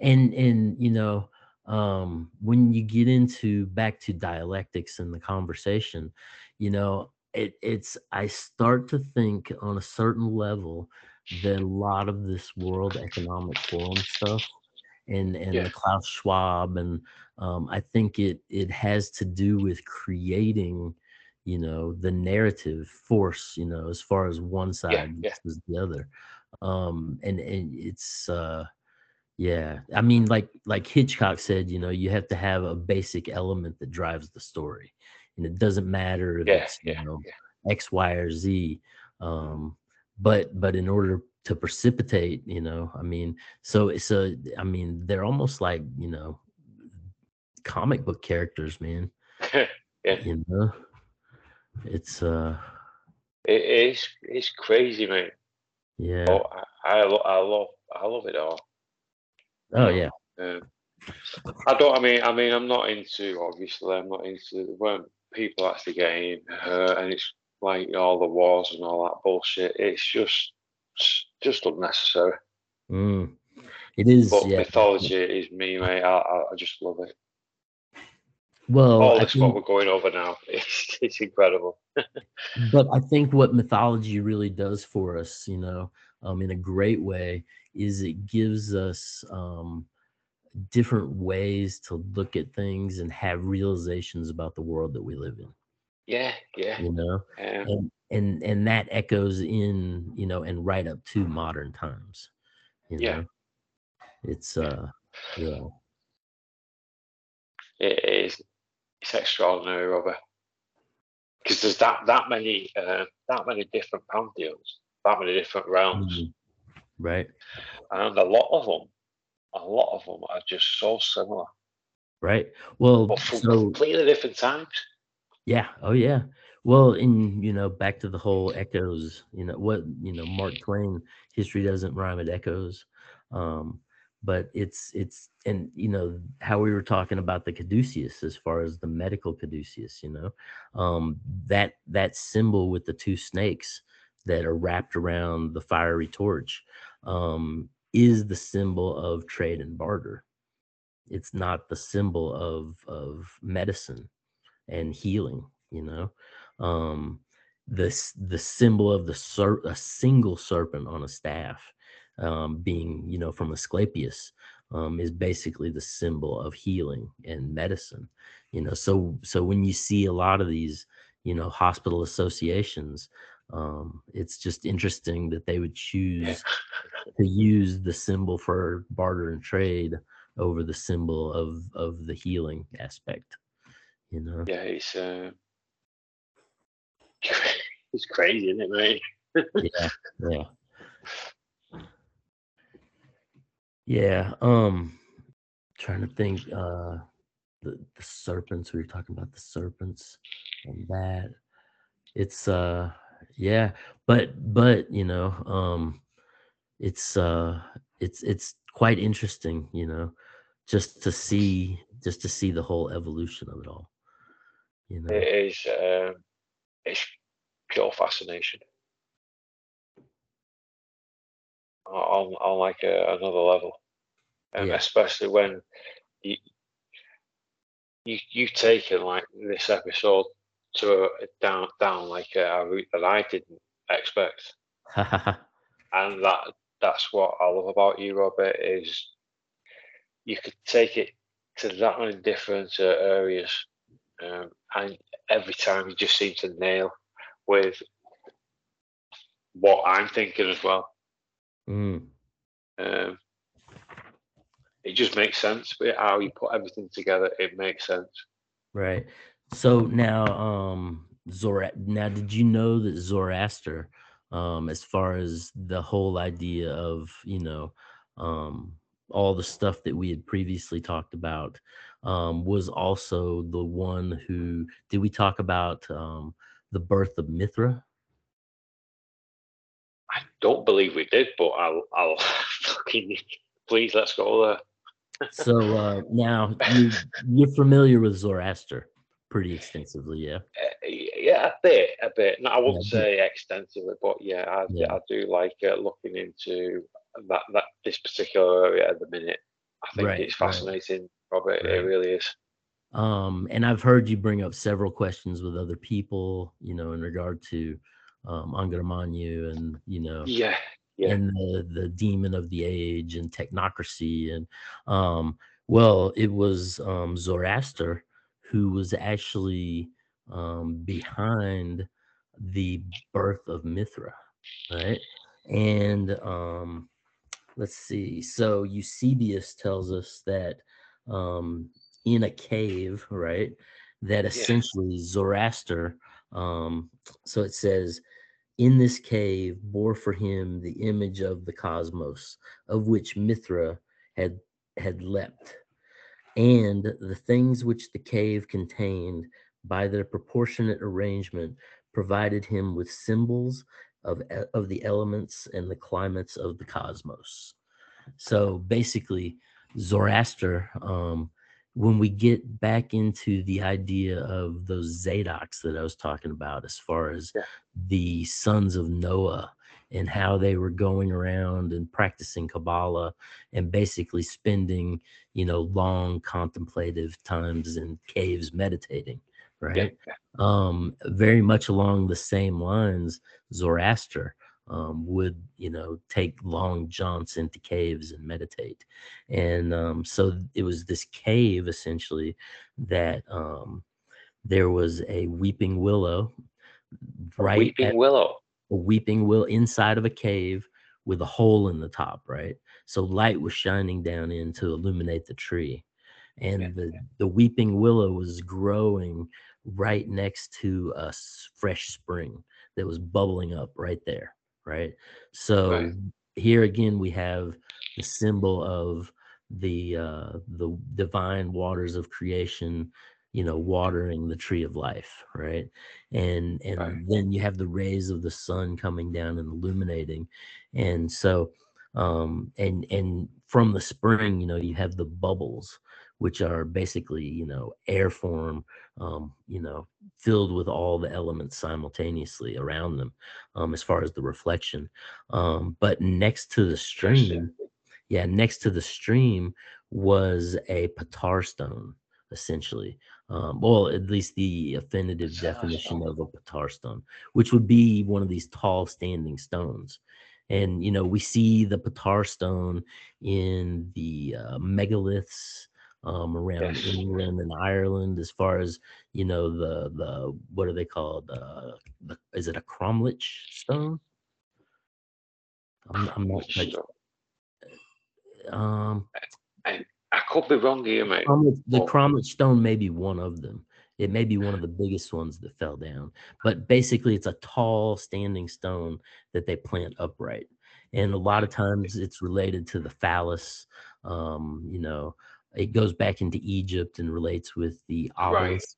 and and you know um when you get into back to dialectics in the conversation you know it it's i start to think on a certain level that a lot of this world economic forum stuff and and Yeah. the klaus schwab and um i think it it has to do with creating you know the narrative force you know as far as one side yeah. versus the other um and and it's uh yeah i mean like like hitchcock said you know you have to have a basic element that drives the story and it doesn't matter if Yeah, it's you know x y or z um but but in order to precipitate you know i mean so it's a i mean they're almost like you know comic book characters man yeah. you know it's uh It is. It's crazy, man yeah Oh, I, I, I love. I love it all. oh yeah Um, I don't. I mean, I mean, I'm not into. Obviously, I'm not into when people actually getting hurt, and it's like all the wars and all that bullshit. It's just, it's just unnecessary. mm. it is But yeah mythology is me, mate. I, I, just love it. well all this what we're going over now. It's, it's incredible. but I think what mythology really does for us, you know, um, in a great way, is it gives us um, different ways to look at things and have realizations about the world that we live in. Yeah, yeah. You know, Um, and and and that echoes in, you know, and right up to modern times. You know, Yeah. it's uh, yeah, it is. It's extraordinary, Robert. Because there's that that many uh, that many different pantheons, that many different realms, Mhm. right, and a lot of them, a lot of them are just so similar, right. Well, but from so completely different times. Yeah. Oh, yeah. Well, in you know, back to the whole echoes. You know what? You know, Mark Twain. History doesn't rhyme; it echoes. Um, but it's it's and you know how we were talking about the caduceus as far as the medical caduceus. You know, um, that that symbol with the two snakes that are wrapped around the fiery torch um, is the symbol of trade and barter. It's not the symbol of of medicine and healing you know um this the symbol of the ser- a single serpent on a staff um being you know from asclepius um is basically the symbol of healing and medicine you know? So so when you see a lot of these you know hospital associations um it's just interesting that they would choose to use the symbol for barter and trade over the symbol of of the healing aspect you know? Yeah, it's uh, it's crazy, isn't it, mate? yeah yeah yeah um trying to think uh the, the serpents we were talking about the serpents and that it's uh yeah but but you know um it's uh it's it's quite interesting you know just to see just to see the whole evolution of it all you know It is. Um, it's pure fascination on on like a, another level, um, Yeah. especially when you you you've taken like this episode to a, down down like a, a route that I didn't expect, and that that's what I love about you, Robert. Is you could take it to that many different uh, areas, um, and every time you just seem to nail with what I'm thinking as well. Mm, Um, it just makes sense. But how you put everything together, it makes sense. right so now um Zora now did you know that Zoroaster um as far as the whole idea of you know um all the stuff that we had previously talked about um was also the one who did we talk about um the birth of Mithra I don't believe we did, but I'll, I'll fucking please let's go there. so uh now you you're familiar with Zoroaster pretty extensively. Yeah. Uh, yeah, a bit, a bit. No, I wouldn't yeah, say extensively, but yeah, I, yeah. I do like uh, looking into that that this particular area at the minute. I think right, it's fascinating, right. Robert. Right. It really is. Um, and I've heard you bring up several questions with other people, you know, in regard to um, Angkor and you know, yeah, yeah. and the the demon of the age and technocracy and um, well, it was um, Zoroaster who was actually um, behind the birth of Mithra, right? And um, let's see. So Eusebius tells us that um, in a cave, right? That essentially yeah. Zoroaster. Um, so it says, in this cave bore for him the image of the cosmos, of which Mithra had had leapt, and the things which the cave contained by their proportionate arrangement provided him with symbols of, of the elements and the climates of the cosmos. So basically, Zoroaster, um, when we get back into the idea of those Zadoks that I was talking about, as far as yeah. the sons of Noah and how they were going around and practicing Kabbalah and basically spending, you know, long contemplative times in caves meditating right? Yeah. Um, very much along the same lines, Zoroaster um, would, you know, take long jaunts into caves and meditate. And um, so it was this cave essentially that um, there was a weeping willow, right? A weeping at, willow. A weeping willow inside of a cave with a hole in the top, right? So light was shining down in to illuminate the tree. And yeah. the, the weeping willow was growing right next to a fresh spring that was bubbling up right there right so right. here again we have the symbol of the uh the divine waters of creation you know watering the tree of life right and and right. then you have the rays of the sun coming down and illuminating and so um and and from the spring you know you have the bubbles which are basically you know air form um, you know filled with all the elements simultaneously around them um, as far as the reflection. Um, but next to the stream yeah next to the stream was a patar stone essentially um, well at least the definitive definition of a patar stone which would be one of these tall standing stones. And you know we see the patar stone in the uh, megaliths um, around yes. England and Ireland, as far as you know, the the what are they called? Uh, the, is it a cromlech stone? I'm, I'm not sure. Um, I, I could be wrong here, mate. The cromlech stone may be one of them. It may be one of the biggest ones that fell down, but basically, it's a tall standing stone that they plant upright, and a lot of times it's related to the phallus. Um, you know, it goes back into Egypt and relates with the obelisk,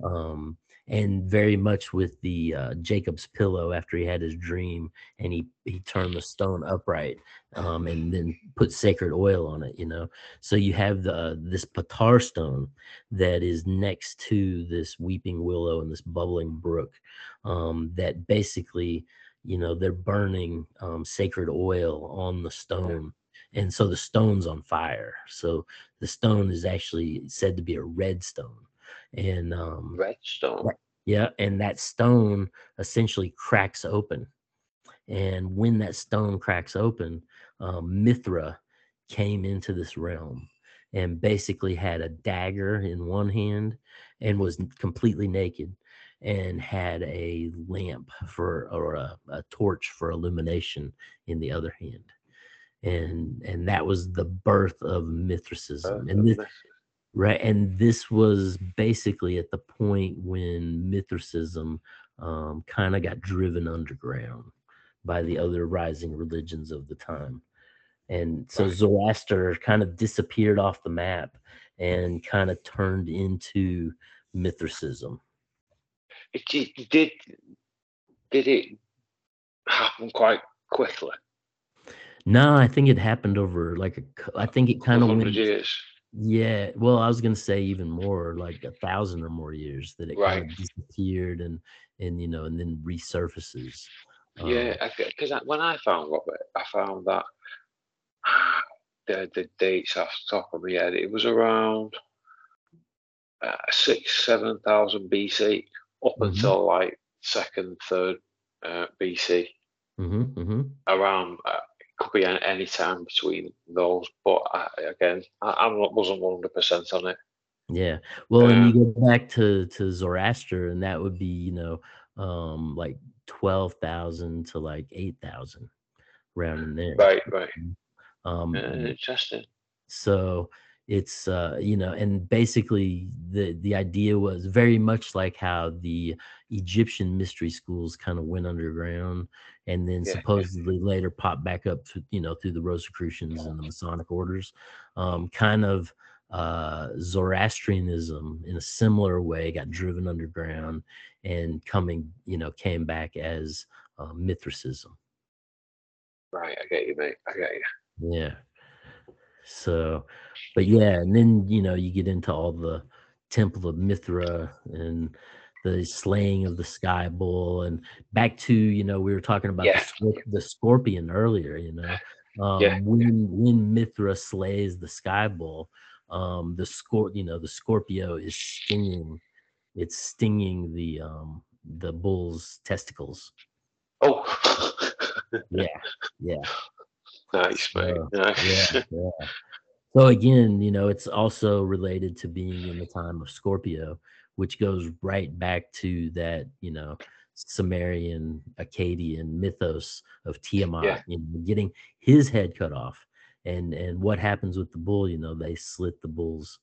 right. um, and very much with the uh, Jacob's pillow after he had his dream and he he turned the stone upright um, and then put sacred oil on it. You know, so you have the uh, this patar stone that is next to this weeping willow and this bubbling brook um, that basically you know they're burning um, sacred oil on the stone and so the stone's on fire. So the stone is actually said to be a red stone, and um, red stone. Yeah, and that stone essentially cracks open, and when that stone cracks open, um, Mithra came into this realm and basically had a dagger in one hand and was completely naked and had a lamp for or a, a torch for illumination in the other hand and and that was the birth of Mithricism. and this, right, and this was basically at the point when Mithricism um, kind of got driven underground by the other rising religions of the time. And so Zoroaster kind of disappeared off the map and kind of turned into Mithricism. It did did it happen quite quickly? No, I think it happened over like a, I think it kind of went. Years. Yeah, well, I was gonna say even more, like a thousand or more years that it Right. kind of disappeared and and you know and then resurfaces. Yeah, Um, because when I found Robert, I found that the the dates off the top of my head, it was around uh, six, seven thousand BC up mhm, until like second, third uh, BC. mhm, mhm. Around uh, could be any time between those, but I, again, I, I wasn't one hundred percent on it. Yeah. Well, and you Um, go back to to Zoroaster, and that would be you know um like twelve thousand to like eight thousand, around in there. right, right. Um, Uh, interesting. so it's uh you know and basically the the idea was very much like how the egyptian mystery schools kind of went underground and then Yeah, yeah, supposedly later popped back up to you know through the rosicrucians and the masonic orders um kind of uh zoroastrianism in a similar way got driven underground and coming you know came back as uh, mithraism right. I get you, mate. I get you. Yeah. So, but yeah, and then you know you get into all the Temple of Mithra and the slaying of the Sky Bull, and back to you know we were talking about the Yeah, scor- the scorpion earlier. You know, yeah, um, when when Mithra slays the Sky Bull, um, the scor you know the Scorpio is stinging, it's stinging the um the bull's testicles. Oh, Yeah, yeah. nice, mate. So Nice. yeah, yeah. So again, you know, it's also related to being in the time of Scorpio, which goes right back to that, you know, Sumerian, Akkadian mythos of Yeah, Tiamat, you know, getting his head cut off. And and what happens with the bull, you know, they slit the bull's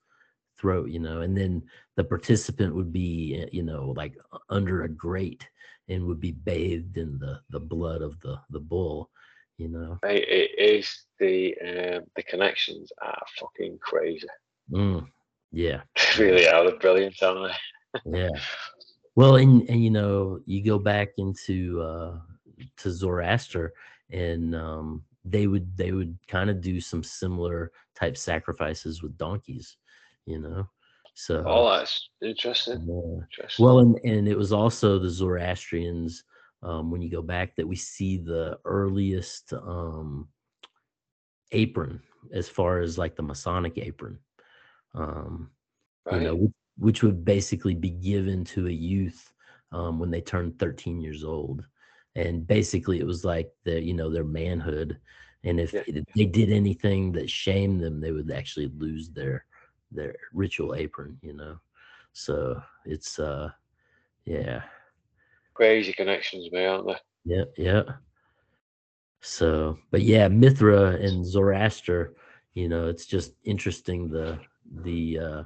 throat, you know, and then the participant would be, uh, you know, like under a grate and would be bathed in the the blood of the the bull, you know. mate, it is the um, the connections are fucking crazy. Mm, yeah. Really are. They're brilliant, aren't they? Yeah. Well, and and you know, you go back into uh to Zoroaster and um they would they would kind of do some similar type sacrifices with donkeys, you know. So Oh, that's interesting. yeah. Interesting. Well, and and it was also the Zoroastrians um when you go back that we see the earliest um apron as far as like the Masonic apron. Um you know, which, would basically be given to a youth um, when they turned 13 years old. And basically, it was like the you know their manhood, and if Yeah. they did anything that shamed them, they would actually lose their their ritual apron. You know, so it's uh yeah Crazy connections, mate, aren't they? yeah yeah. So, but yeah, Mithra and Zoroaster, you know, it's just interesting the the uh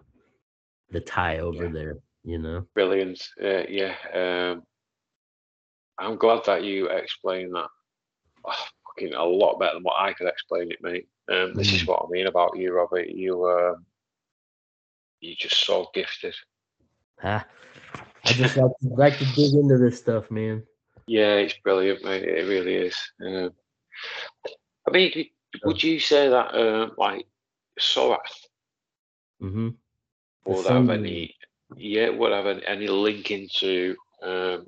the tie over Yeah. there. You know. Brilliant. Uh, yeah. Um, I'm glad that you explained that oh, fucking a lot better than what I could explain it, mate. Um, this is Mm. what I mean about you, Robert. You, um, you just so gifted. Ah, I just like to, like to dig into this stuff, man. Yeah, it's brilliant, mate. It really is. Um, I mean, would you say that um, like Sorath Mm-hmm. Would have any? Yeah, would have any, any link into um,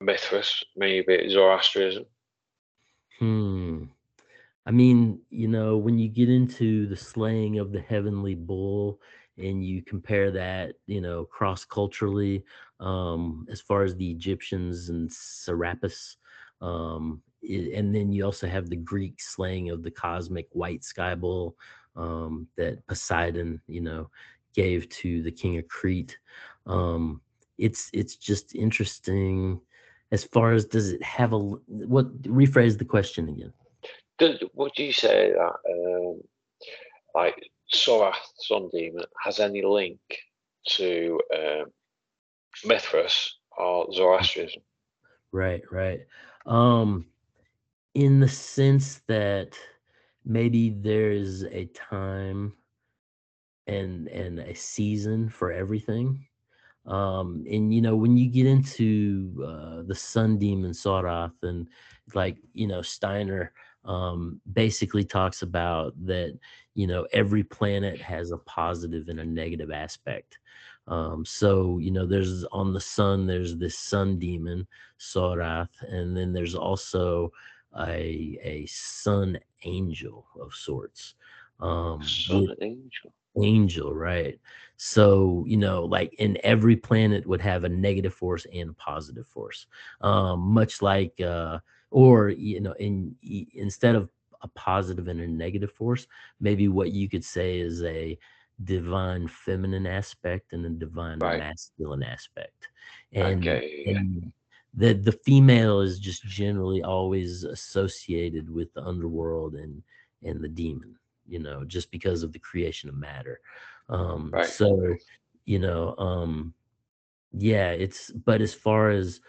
Mithras, maybe Zoroastrianism? Hmm. I mean, you know, when you get into the slaying of the heavenly bull and you compare that, you know, cross culturally, um, as far as the Egyptians and Serapis, um, i- and then you also have the Greek slaying of the cosmic white sky bull um, that Poseidon, you know, gave to the king of Crete. Um, it's it's just interesting as far as does it have a what rephrase the question again What Do, would you say that um, like Sorath, Sun Demon, has any link to um, Mithras or Zoroastrianism? right right um in the sense that maybe there's a time and and a season for everything um and you know when you get into uh the sun demon Sorath and like you know steiner um, basically talks about that you know every planet has a positive and a negative aspect um, so you know there's on the sun there's this sun demon sorath and then there's also a a sun angel of sorts. Um sun angel. angel right. So you know like in every planet would have a negative force and a positive force. Um much like uh or you know in instead of a positive and a negative force maybe what you could say is a divine feminine aspect and a divine right. masculine aspect. And, okay. and the the female is just generally always associated with the underworld and and the demon you know just because of the creation of matter um right. so you know um yeah it's but as far as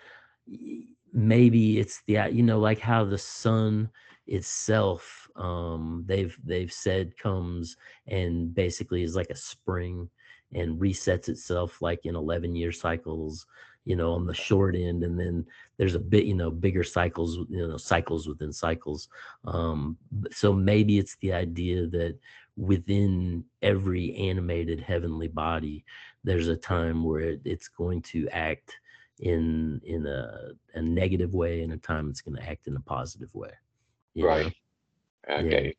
maybe it's the you know like how the sun itself um they've they've said comes and basically is like a spring and resets itself like in 11 year cycles you know on the short end and then there's a bit you know bigger cycles you know cycles within cycles um so maybe it's the idea that within every animated heavenly body there's a time where it, it's going to act in in a, a negative way and a time it's going to act in a positive way right know? okay.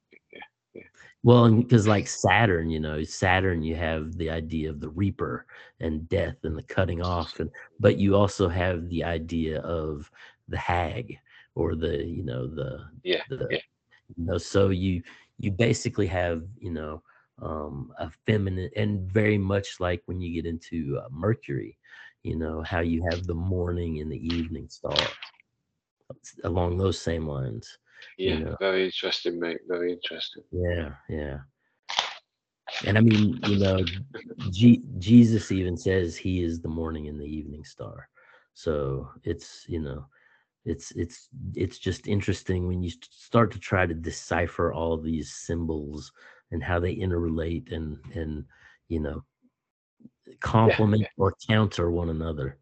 Yeah. well because like saturn you know saturn you have the idea of the reaper and death and the cutting off and but you also have the idea of the hag or the you know the yeah, the, yeah. you know so you you basically have you know um a feminine and very much like when you get into uh, mercury you know how you have the morning and the evening star along those same lines yeah you know? very interesting mate very interesting. Yeah yeah. And i mean you know G- jesus even says he is the morning and the evening star. So it's you know it's it's it's just interesting when you start to try to decipher all these symbols and how they interrelate and and you know complement yeah, yeah. or counter one another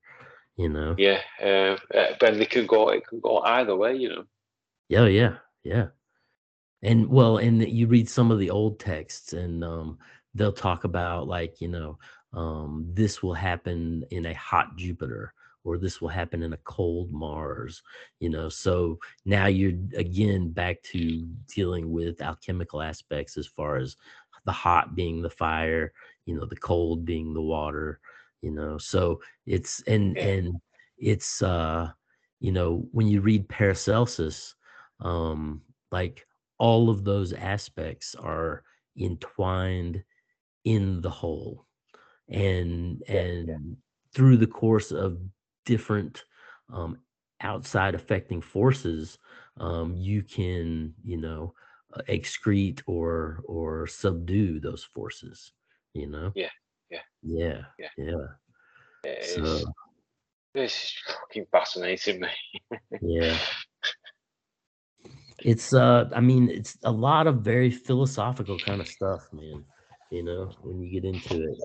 you know? Yeah uh, but they can go it can go either way you know yeah yeah yeah. And well and you read some of the old texts and um they'll talk about like you know um this will happen in a hot jupiter or this will happen in a cold mars you know? So now you're again back to dealing with alchemical aspects as far as the hot being the fire you know the cold being the water you know? So it's and and it's uh you know when you read paracelsus um like all of those aspects are entwined in the whole and and through the course of different um outside affecting forces um you can you know uh, excrete or or subdue those forces you know? Yeah yeah. Yeah yeah. yeah. It's, so it's fucking fascinating me yeah it's uh i mean it's a lot of very philosophical kind of stuff man you know when you get into it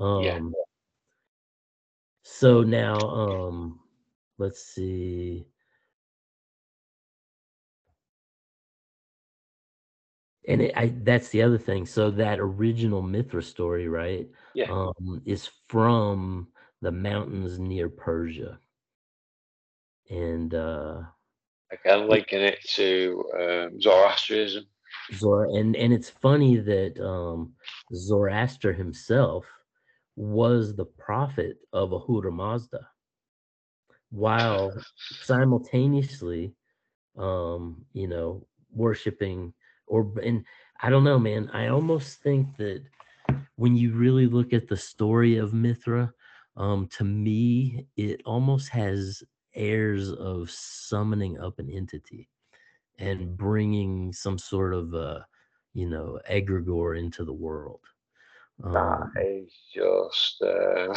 um yeah. so now um let's see and it, I, that's the other thing. So that original Mithra story, right? Yeah. Um, is from the mountains near Persia, and uh, Of liken it to um, Zoroastrianism. Zora, and and it's funny that um, Zoroaster himself was the prophet of Ahura Mazda, while simultaneously, um, you know, worshiping or and I don't know, man. I almost think that when you really look at the story of Mithra, um, to me, it almost has airs of summoning up an entity and bringing some sort of uh, you know egregore into the world. Um, that is just uh...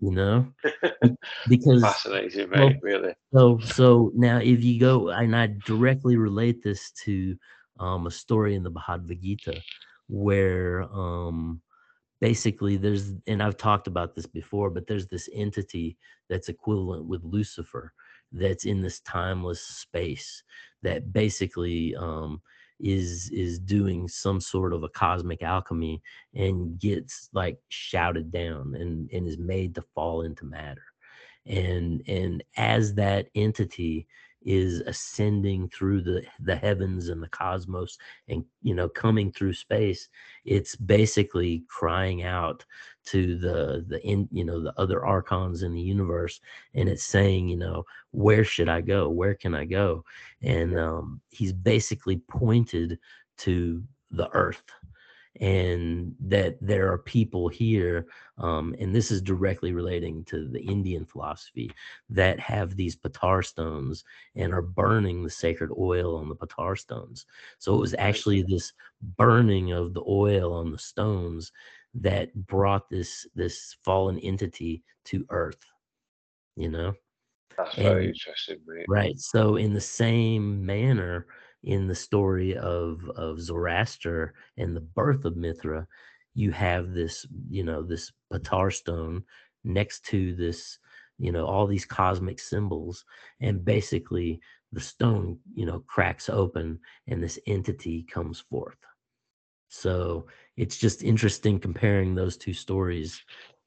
you know because fascinating, mate. Well, really. So so now if you go and I directly relate this to um, a story in the Bhagavad Gita where um, basically there's, and I've talked about this before, but there's this entity that's equivalent with Lucifer. that's in this timeless space that basically um, is is doing some sort of a cosmic alchemy and gets like shouted down and and is made to fall into matter and and as that entity is ascending through the the heavens and the cosmos and you know coming through space it's basically crying out to the the in you know the other archons in the universe and it's saying you know where should i go? Where can i go? And um he's basically pointed to the earth and that there are people here, um, and this is directly relating to the Indian philosophy, that have these patar stones and are burning the sacred oil on the patar stones. So it was actually this burning of the oil on the stones that brought this this fallen entity to earth. You know. That's very interesting, mate. Right. So in the same manner, in the story of of Zoroaster and the birth of Mithra, you have this, you know, this Patar stone next to this, you know, all these cosmic symbols, and basically the stone, you know, cracks open and this entity comes forth. So it's just interesting comparing those two stories,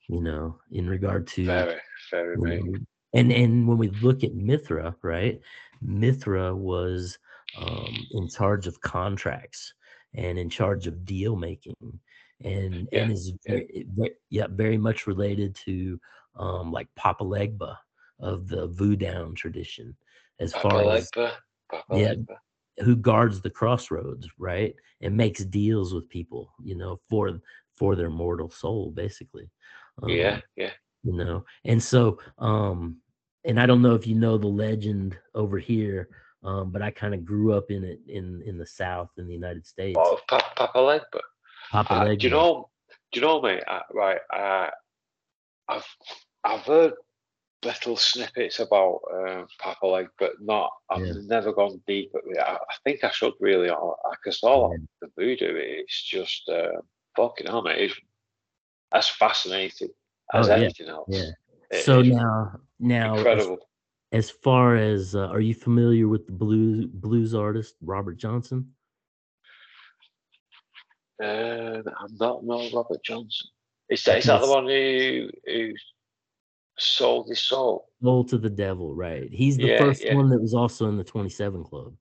you know, in regard to very, very, very. and and when we look at Mithra, right? Mithra was um, in charge of contracts and in charge of deal making and yeah. and is very, yeah very much related to um, like Papa Legba of the Voodoo tradition as Papa far Legba. as Papa yeah Legba. who guards the crossroads right and makes deals with people you know for for their mortal soul basically um, yeah yeah you know and so um and i don't know if you know the legend over here um, but I kind of grew up in it in in the South in the United States. Oh, Papa, Papa Legba. Papa Uh, Legba. do you know? Do you know, mate? Uh, right. Uh, I've I've heard little snippets about uh, Papa Leg, but not. I've Yeah. never gone deep. I, I think I should really. Because all Yeah. the voodoo, it's just uh, fucking hell, mate. It's as fascinating as Oh, yeah, anything else. yeah. It So now now incredible. As far as uh, are you familiar with the blues blues artist Robert Johnson? Um, I'm not no Robert Johnson. Is that, is that the one who who sold his soul? Soul to the Devil, right? He's the Yeah, first yeah. one that was also in the 27 Club.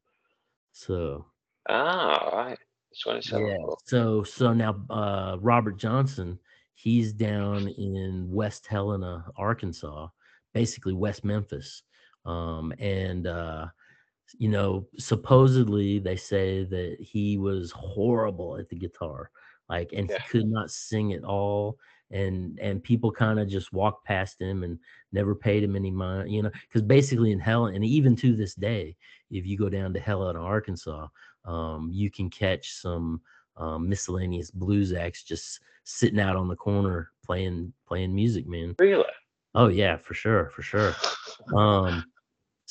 So Ah, right. Twenty seven. yeah. So so now uh Robert Johnson, he's down in West Helena, Arkansas, basically West Memphis. Um and uh you know, supposedly they say that he was horrible at the guitar. Like and Yeah. he could not sing at all and and people kind of just walked past him and never paid him any mind, you know, because basically in hell, and even to this day, if you go down to Helena, Arkansas, um, you can catch some um, miscellaneous blues acts just sitting out on the corner playing playing music, man. Really? Oh yeah, for sure, for sure. Um,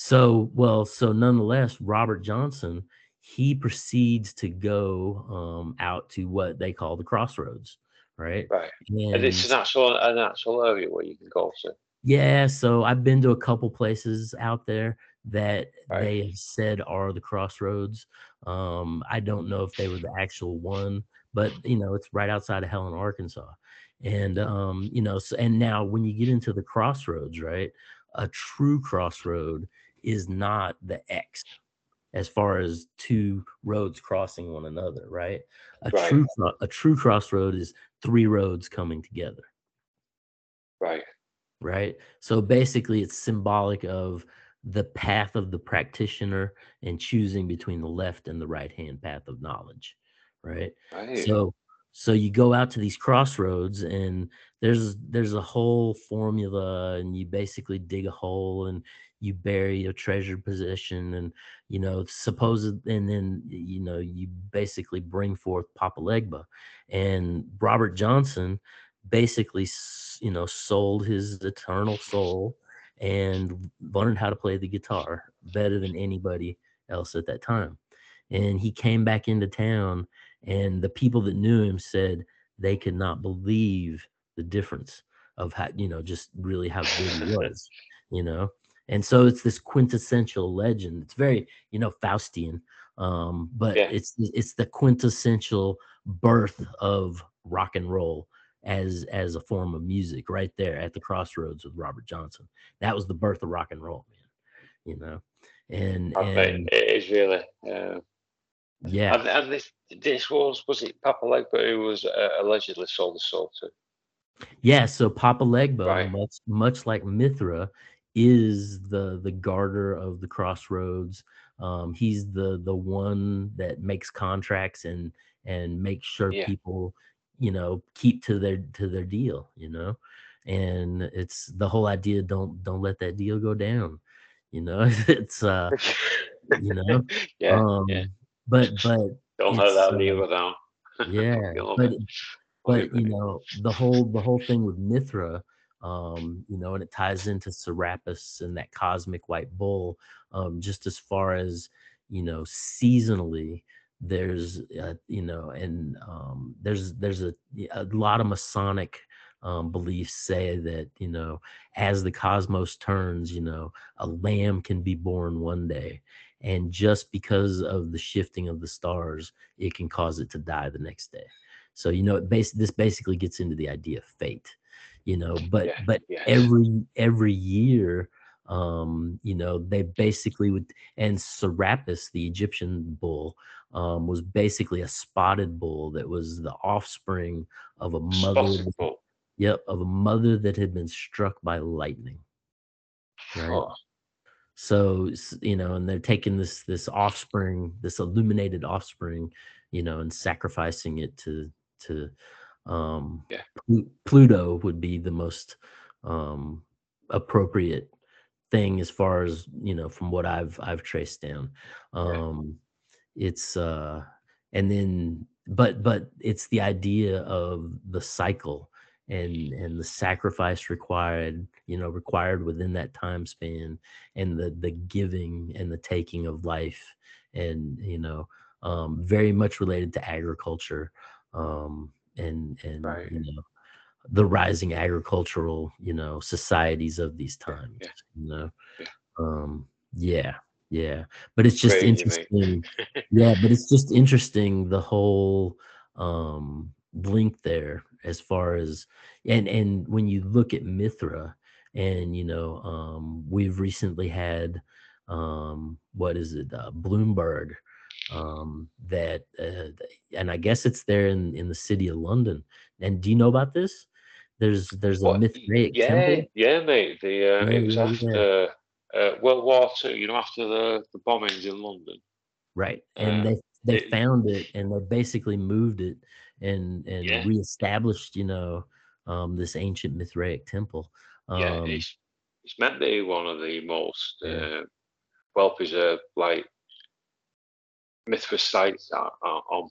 so well, so nonetheless, Robert Johnson he proceeds to go um, out to what they call the crossroads, right? Right. And, And it's an actual an actual area where you can go to. yeah, so I've been to a couple places out there that Right. they have said are the crossroads. Um, I don't know if they were the actual one, but you know, it's right outside of Helena, Arkansas. And um, you know, so and now when you get into the crossroads, right? A true crossroad is not the X as far as two roads crossing one another, right? A Right. true a true crossroad is three roads coming together Right. right? So basically, it's symbolic of the path of the practitioner and choosing between the left and the right hand path of knowledge, right? Right. So so you go out to these crossroads and there's there's a whole formula and you basically dig a hole and you bury a treasure position and you know suppose and then you know you basically bring forth Papa Legba. And Robert Johnson basically you know sold his eternal soul and learned how to play the guitar better than anybody else at that time. And he came back into town and the people that knew him said they could not believe the difference of how you know just really how good he was you know and so it's this quintessential legend. It's very, you know, Faustian, um, but Yeah. it's it's the quintessential birth of rock and roll as as a form of music right there at the crossroads with Robert Johnson. That was the birth of rock and roll, man. You know, and and it is really. Uh, yeah, and, and this this was was it Papa Legba who was uh, allegedly sold the soul to? Yeah, so Papa Legba, Right. much much like Mithra, is the the garter of the crossroads. Um, he's the the one that makes contracts and and makes sure Yeah. people, you know, keep to their to their deal. You know, and it's the whole idea. Don't don't let that deal go down. You know, it's uh, you know, yeah, um, yeah. But but Don't let that uh, deal go down. yeah, but but you know the whole the whole thing with Mithra, um, you know, and it ties into Serapis and that cosmic white bull. Um, just as far as you know, seasonally, there's uh, you know, and um, there's there's a, a lot of Masonic um, beliefs say that you know, as the cosmos turns, you know, a lamb can be born one day. And just because of the shifting of the stars, it can cause it to die the next day. So you know, it bas- this basically gets into the idea of fate, you know. But Yeah, but yes. every every year, um, you know, they basically would. And Serapis, the Egyptian bull, um, was basically a spotted bull that was the offspring of a mother. Spotted that- bull. Yep, of a mother that had been struck by lightning. Right. So you know, and they're taking this this offspring, this illuminated offspring, you know, and sacrificing it to to um Yeah. Plu- Pluto would be the most um appropriate thing as far as you know from what I've I've traced down. Um it's uh and then but but it's the idea of the cycle and and the sacrifice required you know required within that time span and the the giving and the taking of life and you know um very much related to agriculture um and and Right. you know the rising agricultural you know societies of these times yeah. you know Yeah. um yeah yeah but it's just Crazy, interesting yeah but it's just interesting the whole um link there as far as and and when you look at mithra and you know um we've recently had um what is it uh, bloomberg um that uh, and i guess it's there in in the city of london and do you know about this there's there's a mithraic yeah, temple yeah, mate. The uh, Yeah, it was yeah, yeah. after uh, World War Two. You know, after the, the bombings in London. right and Uh, they they it- found it and they basically moved it and and Yeah. reestablished you know um this ancient mithraic temple um yeah, it's it's meant to be one of the most Yeah. uh, well preserved like Mithras sites are, are on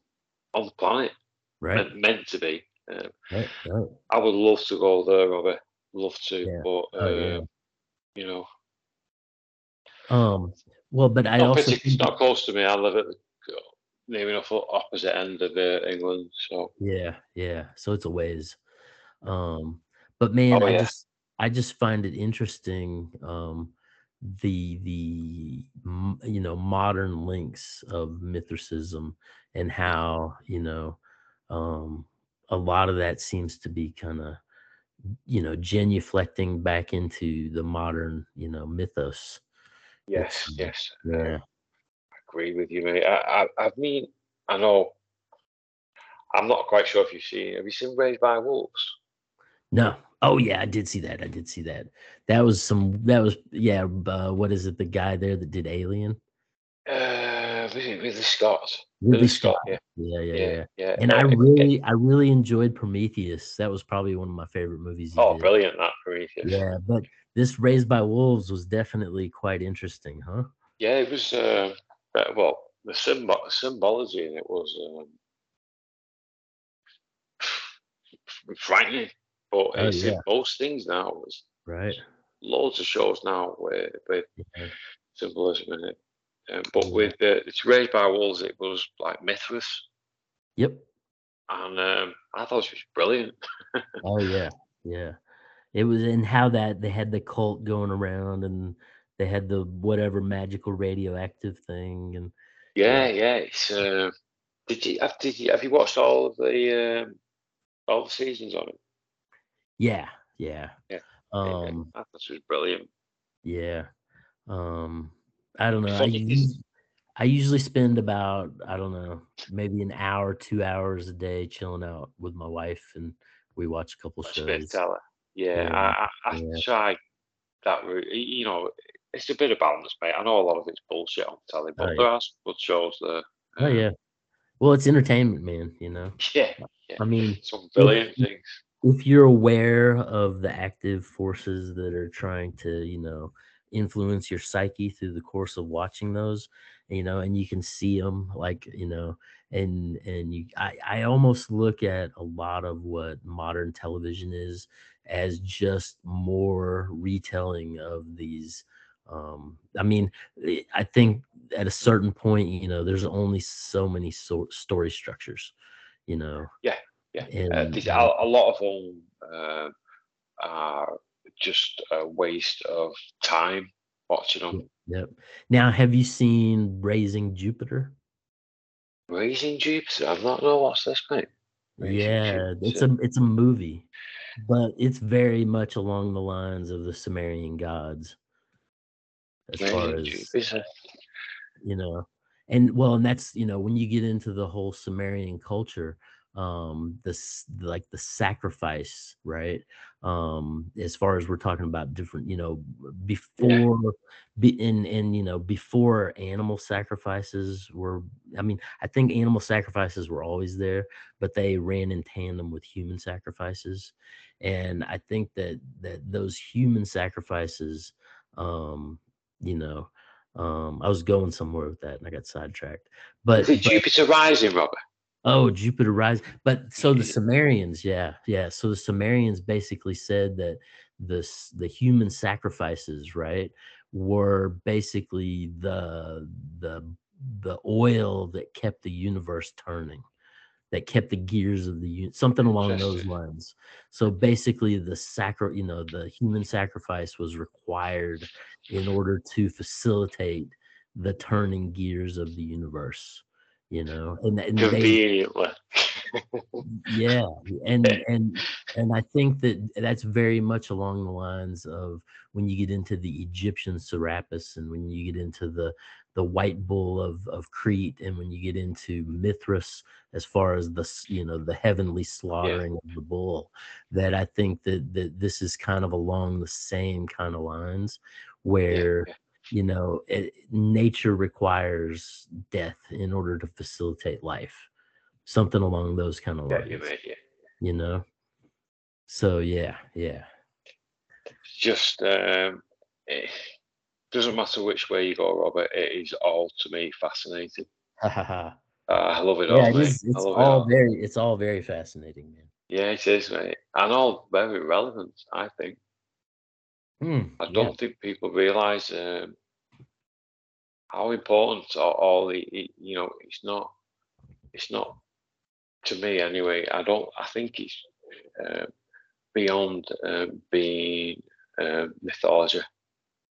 on the planet. right Meant, meant to be. Uh, right right I would love to go there, Robert. Love to, Yeah. but Oh, yeah. you know, um well but i also it's not close to me. I live at the near enough opposite end of uh, England, so Yeah, yeah. So it's a ways. Um, but man, Oh, I yeah. just I just find it interesting um the the you know modern links of Mithricism and how, you know, um a lot of that seems to be kind of you know genuflecting back into the modern, you know, mythos. yes, yes. Yeah. Agree with you, mate. I, I, I mean, I know. I'm not quite sure if you've seen. Have you seen Raised by Wolves? No. Oh yeah, I did see that. I did see that. That was some. That was yeah. Uh, what is it? The guy there that did Alien. Uh, Ridley, Ridley Scott. Ridley Scott, Scott. Yeah, yeah, Yeah, yeah. yeah. And uh, I really, I really enjoyed Prometheus. That was probably one of my favorite movies. Oh, did. brilliant! That Prometheus. Yeah, but this Raised by Wolves was definitely quite interesting, huh? Yeah, it was. Uh, uh, well, the symbol symbology in it was um, frightening, but Oh, it's yeah. in most things now. There's Right. loads of shows now where with Yeah. symbolism in it. Um, but with the it's raised by wolves, it was like Mithras, Yep. and um, I thought it was brilliant. Oh yeah, yeah. It was in how that they had the cult going around and they had the whatever magical radioactive thing and yeah, yeah. It's uh, did you have did you have you watched all of the um, all the seasons on it? Yeah, yeah. Yeah. Um, yeah, that was brilliant. Yeah. Um, I don't know. I, us- I usually spend about I don't know maybe an hour, two hours a day chilling out with my wife, and we watch a couple That's shows. Yeah, Yeah, I, I, I yeah. try that route. You know, it's a bit of balance, mate. I know a lot of it's bullshit on telly, but Oh, there are some good shows there. Oh Um, yeah. Well, it's entertainment, man. You know. yeah, yeah. I mean, Some brilliant if- things. if you're aware of the active forces that are trying to, you know, influence your psyche through the course of watching those, you know, and you can see them, like, you know, and and you, I, I almost look at a lot of what modern television is as just more retelling of these. Um, I mean, eh, I think at a certain point, you know, there's only so many so- story structures, you know. Yeah, uh, And, uh, a, a lot of them uh, are just a waste of time watching them. Yep. Now, have you seen Raising Jupiter? Raising Jupiter. I don't know what's this, mate. Raising Yeah, it's a it's a movie, but it's very much along the lines of the Sumerian gods, as far as you know, and well, and that's you know when you get into the whole Sumerian culture, um, this like the sacrifice, right? Um, as far as we're talking about different, you know, before be in and you know before animal sacrifices were i mean i think animal sacrifices were always there but they ran in tandem with human sacrifices. And i think that that those human sacrifices um you know um i was going somewhere with that and i got sidetracked but, but- Jupiter Rising, Robert? Oh, Jupiter rising. But so the Sumerians, yeah, yeah. So the Sumerians basically said that this the human sacrifices, right, were basically the the the oil that kept the universe turning, that kept the gears of the un- something along those lines. So basically, the sacri- you know, the human sacrifice was required in order to facilitate the turning gears of the universe. You know, and, and they yeah and and and i think that that's very much along the lines of when you get into the egyptian serapis and when you get into the the white bull of of crete and when you get into mithras as far as the you know the heavenly slaughtering of the bull that i think that that this is kind of along the same kind of lines where yeah. you know it, nature requires death in order to facilitate life something along those kind of Yeah, lines you yeah. you know so yeah yeah just um, it doesn't matter which way you go, Robert. It is all to me fascinating. Uh, I love it yeah all, it mate. it's all all. very it's all very fascinating man Yeah, it is, mate, and all very relevant. I think. Hmm, I don't think people realise um, how important all, all the you know. It's not. It's not to me anyway. I don't. I think it's uh, beyond um, being uh, mythology.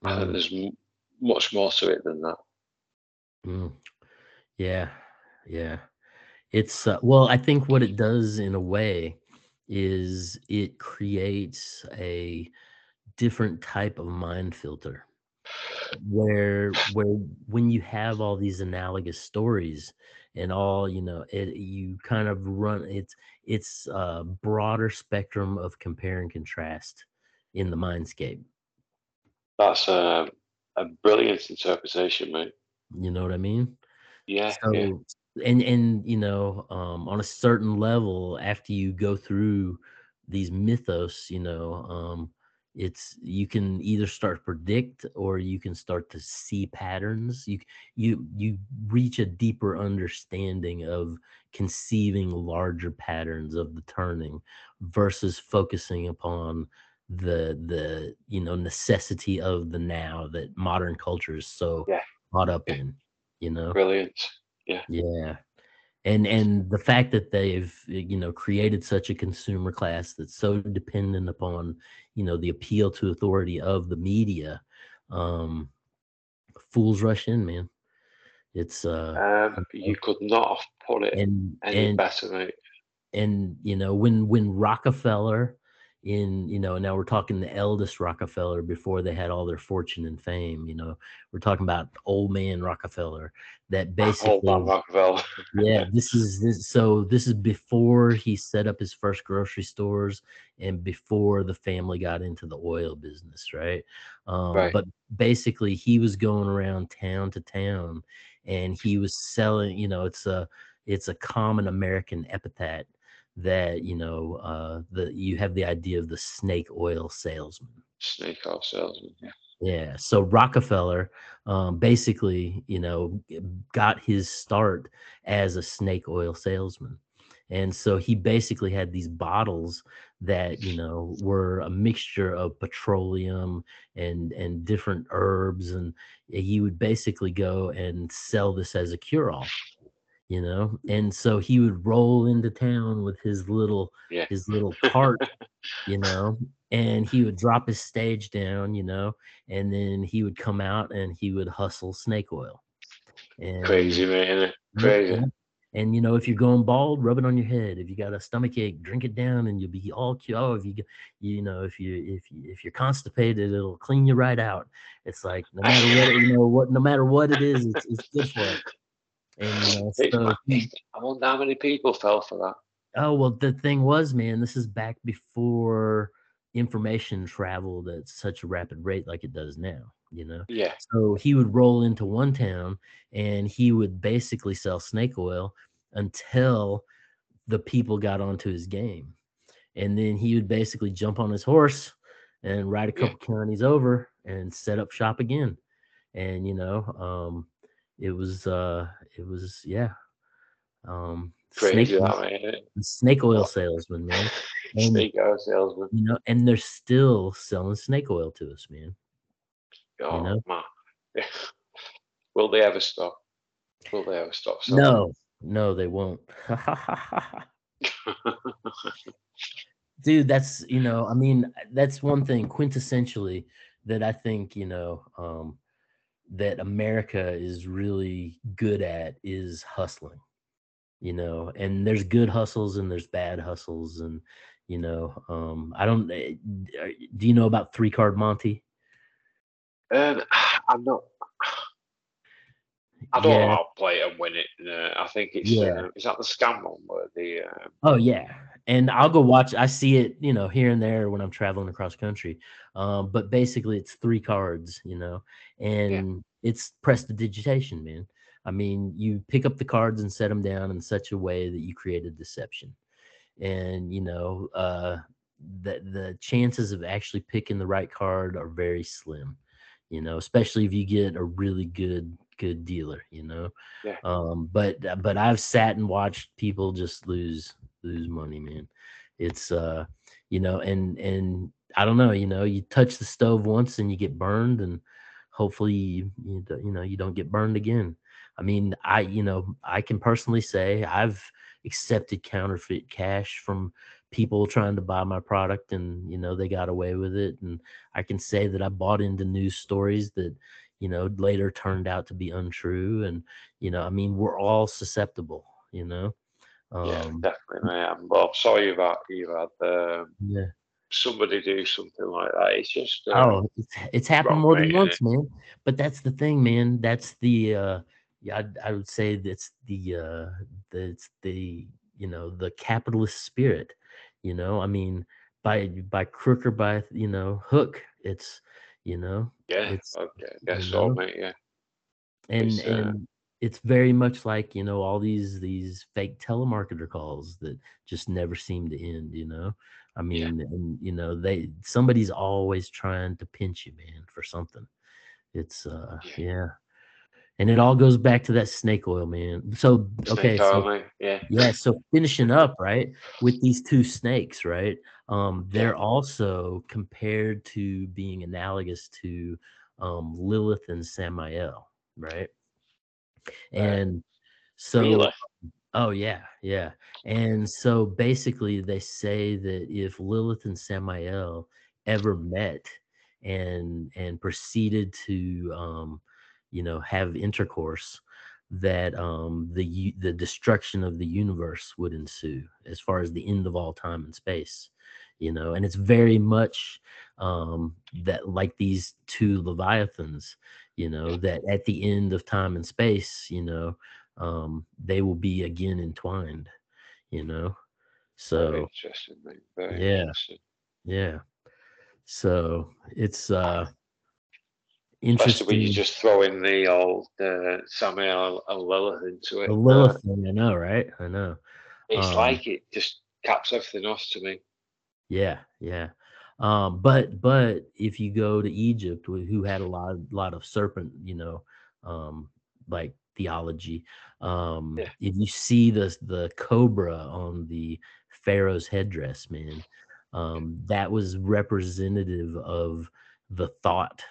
I think Mm, there's m- much more to it than that. mm. yeah yeah it's uh, well i think what it does in a way is it creates a different type of mind filter where where when you have all these analogous stories and all you know it you kind of run it's it's a broader spectrum of compare and contrast in the mindscape That's a, a brilliant interpretation, mate. you know what i mean? Yeah, so yeah, and and you know um on a certain level after you go through these mythos you know um it's you can either start to predict or you can start to see patterns. You you you reach a deeper understanding of conceiving larger patterns of the turning versus focusing upon the the you know necessity of the now that modern culture is so Yeah. caught up in you know brilliant. yeah. Yeah and and the fact that they've you know created such a consumer class that's so dependent upon you know the appeal to authority of the media um fools rush in, man. It's uh, um, you could not have put it and, any and, better, mate. And you know when when Rockefeller in you know now we're talking the eldest rockefeller before they had all their fortune and fame you know we're talking about old man rockefeller that basically old rockefeller yeah this is this so this is before he set up his first grocery stores and before the family got into the oil business right, um, right. but basically he was going around town to town and he was selling you know it's a it's a common american epithet that you know uh the you have the idea of the snake oil salesman. Snake oil salesman yeah. Yeah so rockefeller um basically you know got his start as a snake oil salesman. And so he basically had these bottles that you know were a mixture of petroleum and and different herbs and he would basically go and sell this as a cure all you know mm-hmm. and so he would roll into town with his little yeah. his little cart you know and he would drop his stage down you know and then he would come out and he would hustle snake oil. And, crazy man. crazy. and, and you know if you're going bald rub it on your head. If you got a stomach ache drink it down and you'll be all cute oh if you you know if you if you if you're constipated it'll clean you right out. It's like no matter what you know what no matter what it is it's, it's good for it and uh, so I wonder how many people fell for that. Oh well, the thing was, man, this is back before information traveled at such a rapid rate like it does now. You know. Yeah. So he would roll into one town and he would basically sell snake oil until the people got onto his game, and then he would basically jump on his horse and ride a couple yeah. counties over and set up shop again. And you know, um, it was uh it was yeah um Crazy snake, that, snake oil salesman man and, snake oil salesman you know and they're still selling snake oil to us man oh you know? man will they ever stop will they ever stop selling? no no they won't dude that's you know i mean that's one thing quintessentially that i think you know um that America is really good at is hustling, you know, and there's good hustles and there's bad hustles. And, you know, um, I don't, eh, do you know about three card Monty? Um, I'm not, I don't yeah. know how to play it and win it. Uh, I think it's, yeah. Uh, is that the scam one where the, uh... oh yeah. And I'll go watch, I see it, you know, here and there when I'm traveling across country. Um, but basically it's three cards, you know, and yeah. it's prestidigitation, man. I mean, you pick up the cards and set them down in such a way that you create a deception. And, you know, uh, the, the chances of actually picking the right card are very slim, you know, especially if you get a really good, good dealer, you know. Yeah. Um, but, but I've sat and watched people just lose, lose money, man. It's, uh, you know, and, and I don't know, you know, you touch the stove once and you get burned and, hopefully you, you know you don't get burned again. I mean i you know i can personally say i've accepted counterfeit cash from people trying to buy my product and you know they got away with it. And i can say that i bought into news stories that you know later turned out to be untrue. And you know i mean we're all susceptible you know um, yeah definitely man well i'm sorry about you had um, yeah somebody do something like that. It's just uh, oh, it's, it's happened more than once, man. But that's the thing, man. That's the uh, yeah, I, I would say that's the uh, that's the you know the capitalist spirit. You know, I mean, by by crook or by you know hook, it's you know, yeah, it's okay, that's all, mate. Yeah, and it's, uh, and it's very much like you know all these these fake telemarketer calls that just never seem to end. You know, I mean, yeah. and you know, they somebody's always trying to pinch you, man, for something. It's uh yeah. yeah. And it all goes back to that snake oil, man. So okay, so, yeah. Yeah, so finishing up, right, with these two snakes, right? Um, they're also compared to being analogous to um Lilith and Samael, right? And so really? Oh yeah, yeah. And so basically they say that if Lilith and Samael ever met and and proceeded to um you know have intercourse that um the the destruction of the universe would ensue as far as the end of all time and space you know and it's very much um that like these two leviathans you know that at the end of time and space you know um they will be again entwined you know so interesting, Yeah. interesting. yeah so it's uh Especially when you just throw in the old uh, Samuel and Lilith into it. the uh, lilith thing i know right i know it's um, like it just caps everything off to me. Yeah, yeah. Um, but but if you go to Egypt, wh- who had a lot lot of serpent, you know, um, like theology, um, Yeah. if you see the the cobra on the pharaoh's headdress, man, um, that was representative of the thought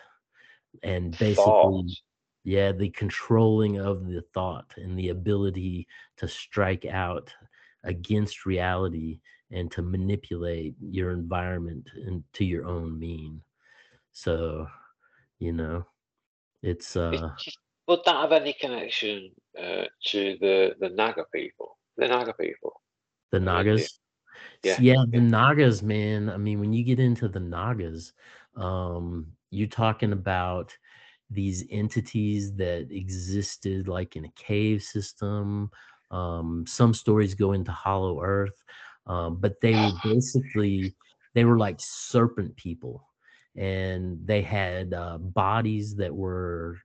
and basically yeah the controlling of the thought and the ability to strike out against reality and to manipulate your environment into your own mean. So you know it's uh would that have any connection uh, to the, the Naga people? The Naga people. the nagas? Yeah, yeah the nagas man. I mean when you get into the nagas um you're talking about these entities that existed like in a cave system. Um some stories go into hollow earth um but they were basically they were like serpent people. And they had uh, bodies that were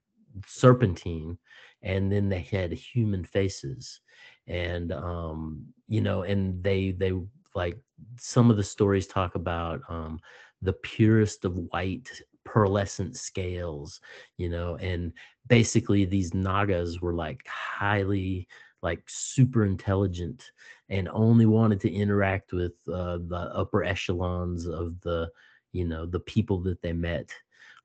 serpentine and then they had human faces. And um you know and they they like some of the stories talk about um the purest of white pearlescent scales you know and basically these nagas were like highly like super intelligent and only wanted to interact with uh, the upper echelons of the you know the people that they met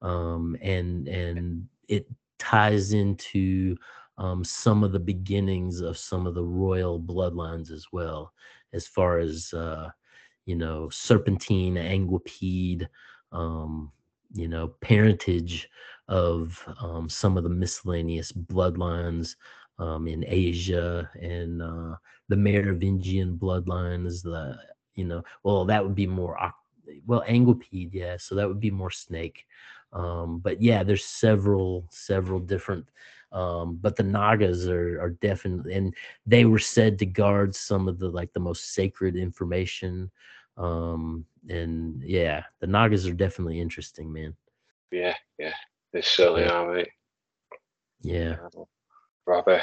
um and and it ties into um, some of the beginnings of some of the royal bloodlines as well, as far as uh, you know, serpentine, anguipede, um, you know, parentage of um, some of the miscellaneous bloodlines um, in Asia and uh, the Merovingian bloodlines. The you know, well, that would be more well, anguipede, yeah. So that would be more snake. Um, but yeah, there's several several different um but the nagas are are definitely and they were said to guard some of the like the most sacred information um and yeah the nagas are definitely interesting man Yeah, yeah. They certainly are, mate. yeah Rather.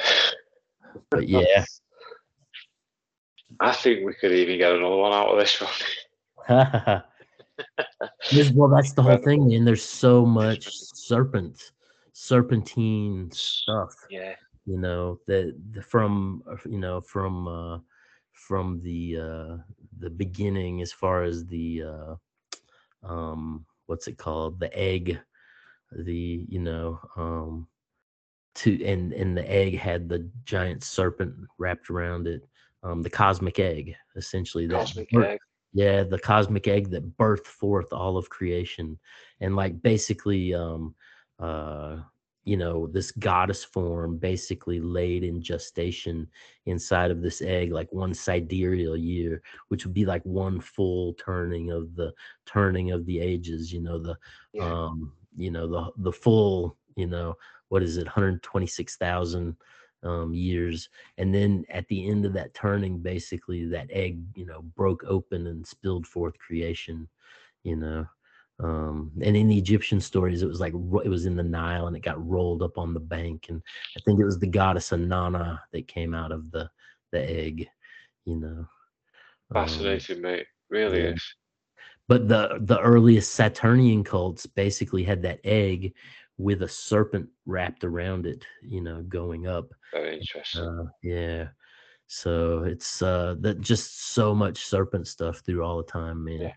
but yeah I think we could even get another one out of this one. Well that's the whole thing man there's so much serpent serpentine stuff Yeah. you know that the, from you know from uh from the uh the beginning as far as the uh um what's it called the egg the you know um to and and the egg had the giant serpent wrapped around it um the cosmic egg essentially that Cosmic bir- egg. yeah the cosmic egg that birthed forth all of creation and like basically um uh you know this goddess form basically laid in gestation inside of this egg like one sidereal year which would be like one full turning of the turning of the ages you know the Yeah. um you know the the full you know what is it 126,000 um years and then at the end of that turning basically that egg you know broke open and spilled forth creation you know um and in the egyptian stories it was like it was in the nile and it got rolled up on the bank and i think it was the goddess Inanna that came out of the the egg you know Um, Fascinating, mate. Really yeah. is. but the the earliest saturnian cults basically had that egg with a serpent wrapped around it you know going up. Very interesting. uh, yeah. So it's uh that just so much serpent stuff through all the time man. Yeah.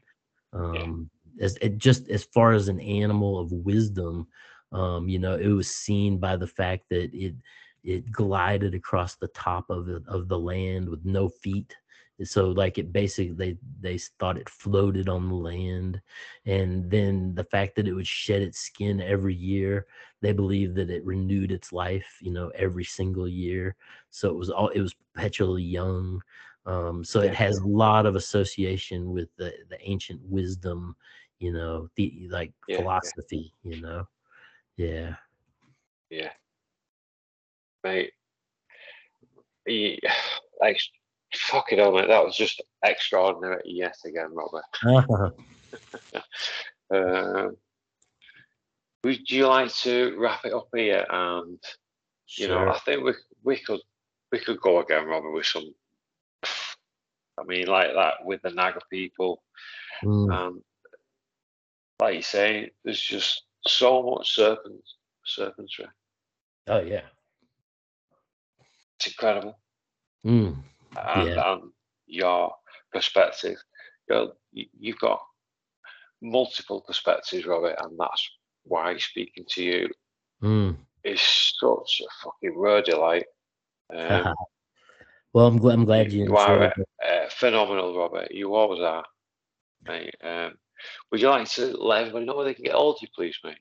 um as it just as far as an animal of wisdom um you know it was seen by the fact that it it glided across the top of it, of the land with no feet so like it basically they they thought it floated on the land and then the fact that it would shed its skin every year they believed that it renewed its life, you know, every single year. So it was all it was perpetually young. Um, so it has a lot of association with the the ancient wisdom, you know, the like Yeah, yeah. philosophy, you know. Yeah. Yeah. Mate. He, like, fucking hell, mate. That was just extraordinary yet again, Robert. Um, would you like to wrap it up here? And you know, I think we we could we could go again, Robert, with some. I mean, like that with the Naga people, Mm, and like you say, there's just so much serpent serpentry. Oh yeah. It's incredible. Mm, and, Yeah. and your perspective. You're, you- you've got multiple perspectives, Robert, and that's why speaking to you mm. is such a fucking rare delight. Um, well, I'm glad I'm glad you you are uh, phenomenal, Robert. You always are, mate. Um, would you like to let everybody know where they can get hold of you, please, mate?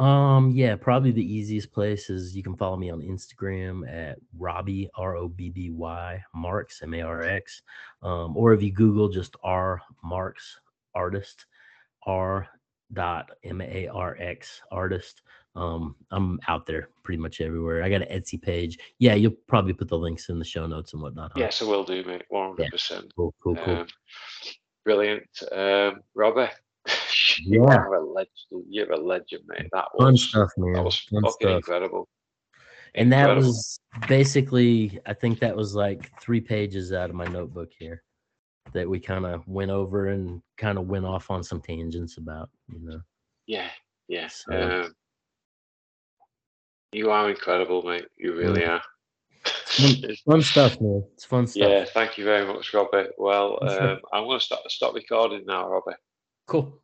Um, yeah, probably the easiest place is you can follow me on Instagram at Robby R O B B Y Marx M A R X, um, or if you Google just R Marx artist R dot M A R X artist. Um, I'm out there pretty much everywhere. I got an Etsy page. Yeah, you'll probably put the links in the show notes and whatnot. huh? Yes, I will do, mate. One hundred percent. Cool, cool, cool. Um, brilliant, um, Robert. Yeah. you are a legend. You're a legend, mate. That was Fun stuff, man. that was Fun fucking stuff. incredible. And that Incredible. was basically, I think that was like three pages out of my notebook here that we kind of went over and kind of went off on some tangents about, you know. yeah, yeah. So- Um, you are incredible, mate. You really are. Fun, fun stuff, man. It's fun stuff. yeah, thank you very much, Robert. Well, um, I'm going to stop stop recording now, Robert. Cool.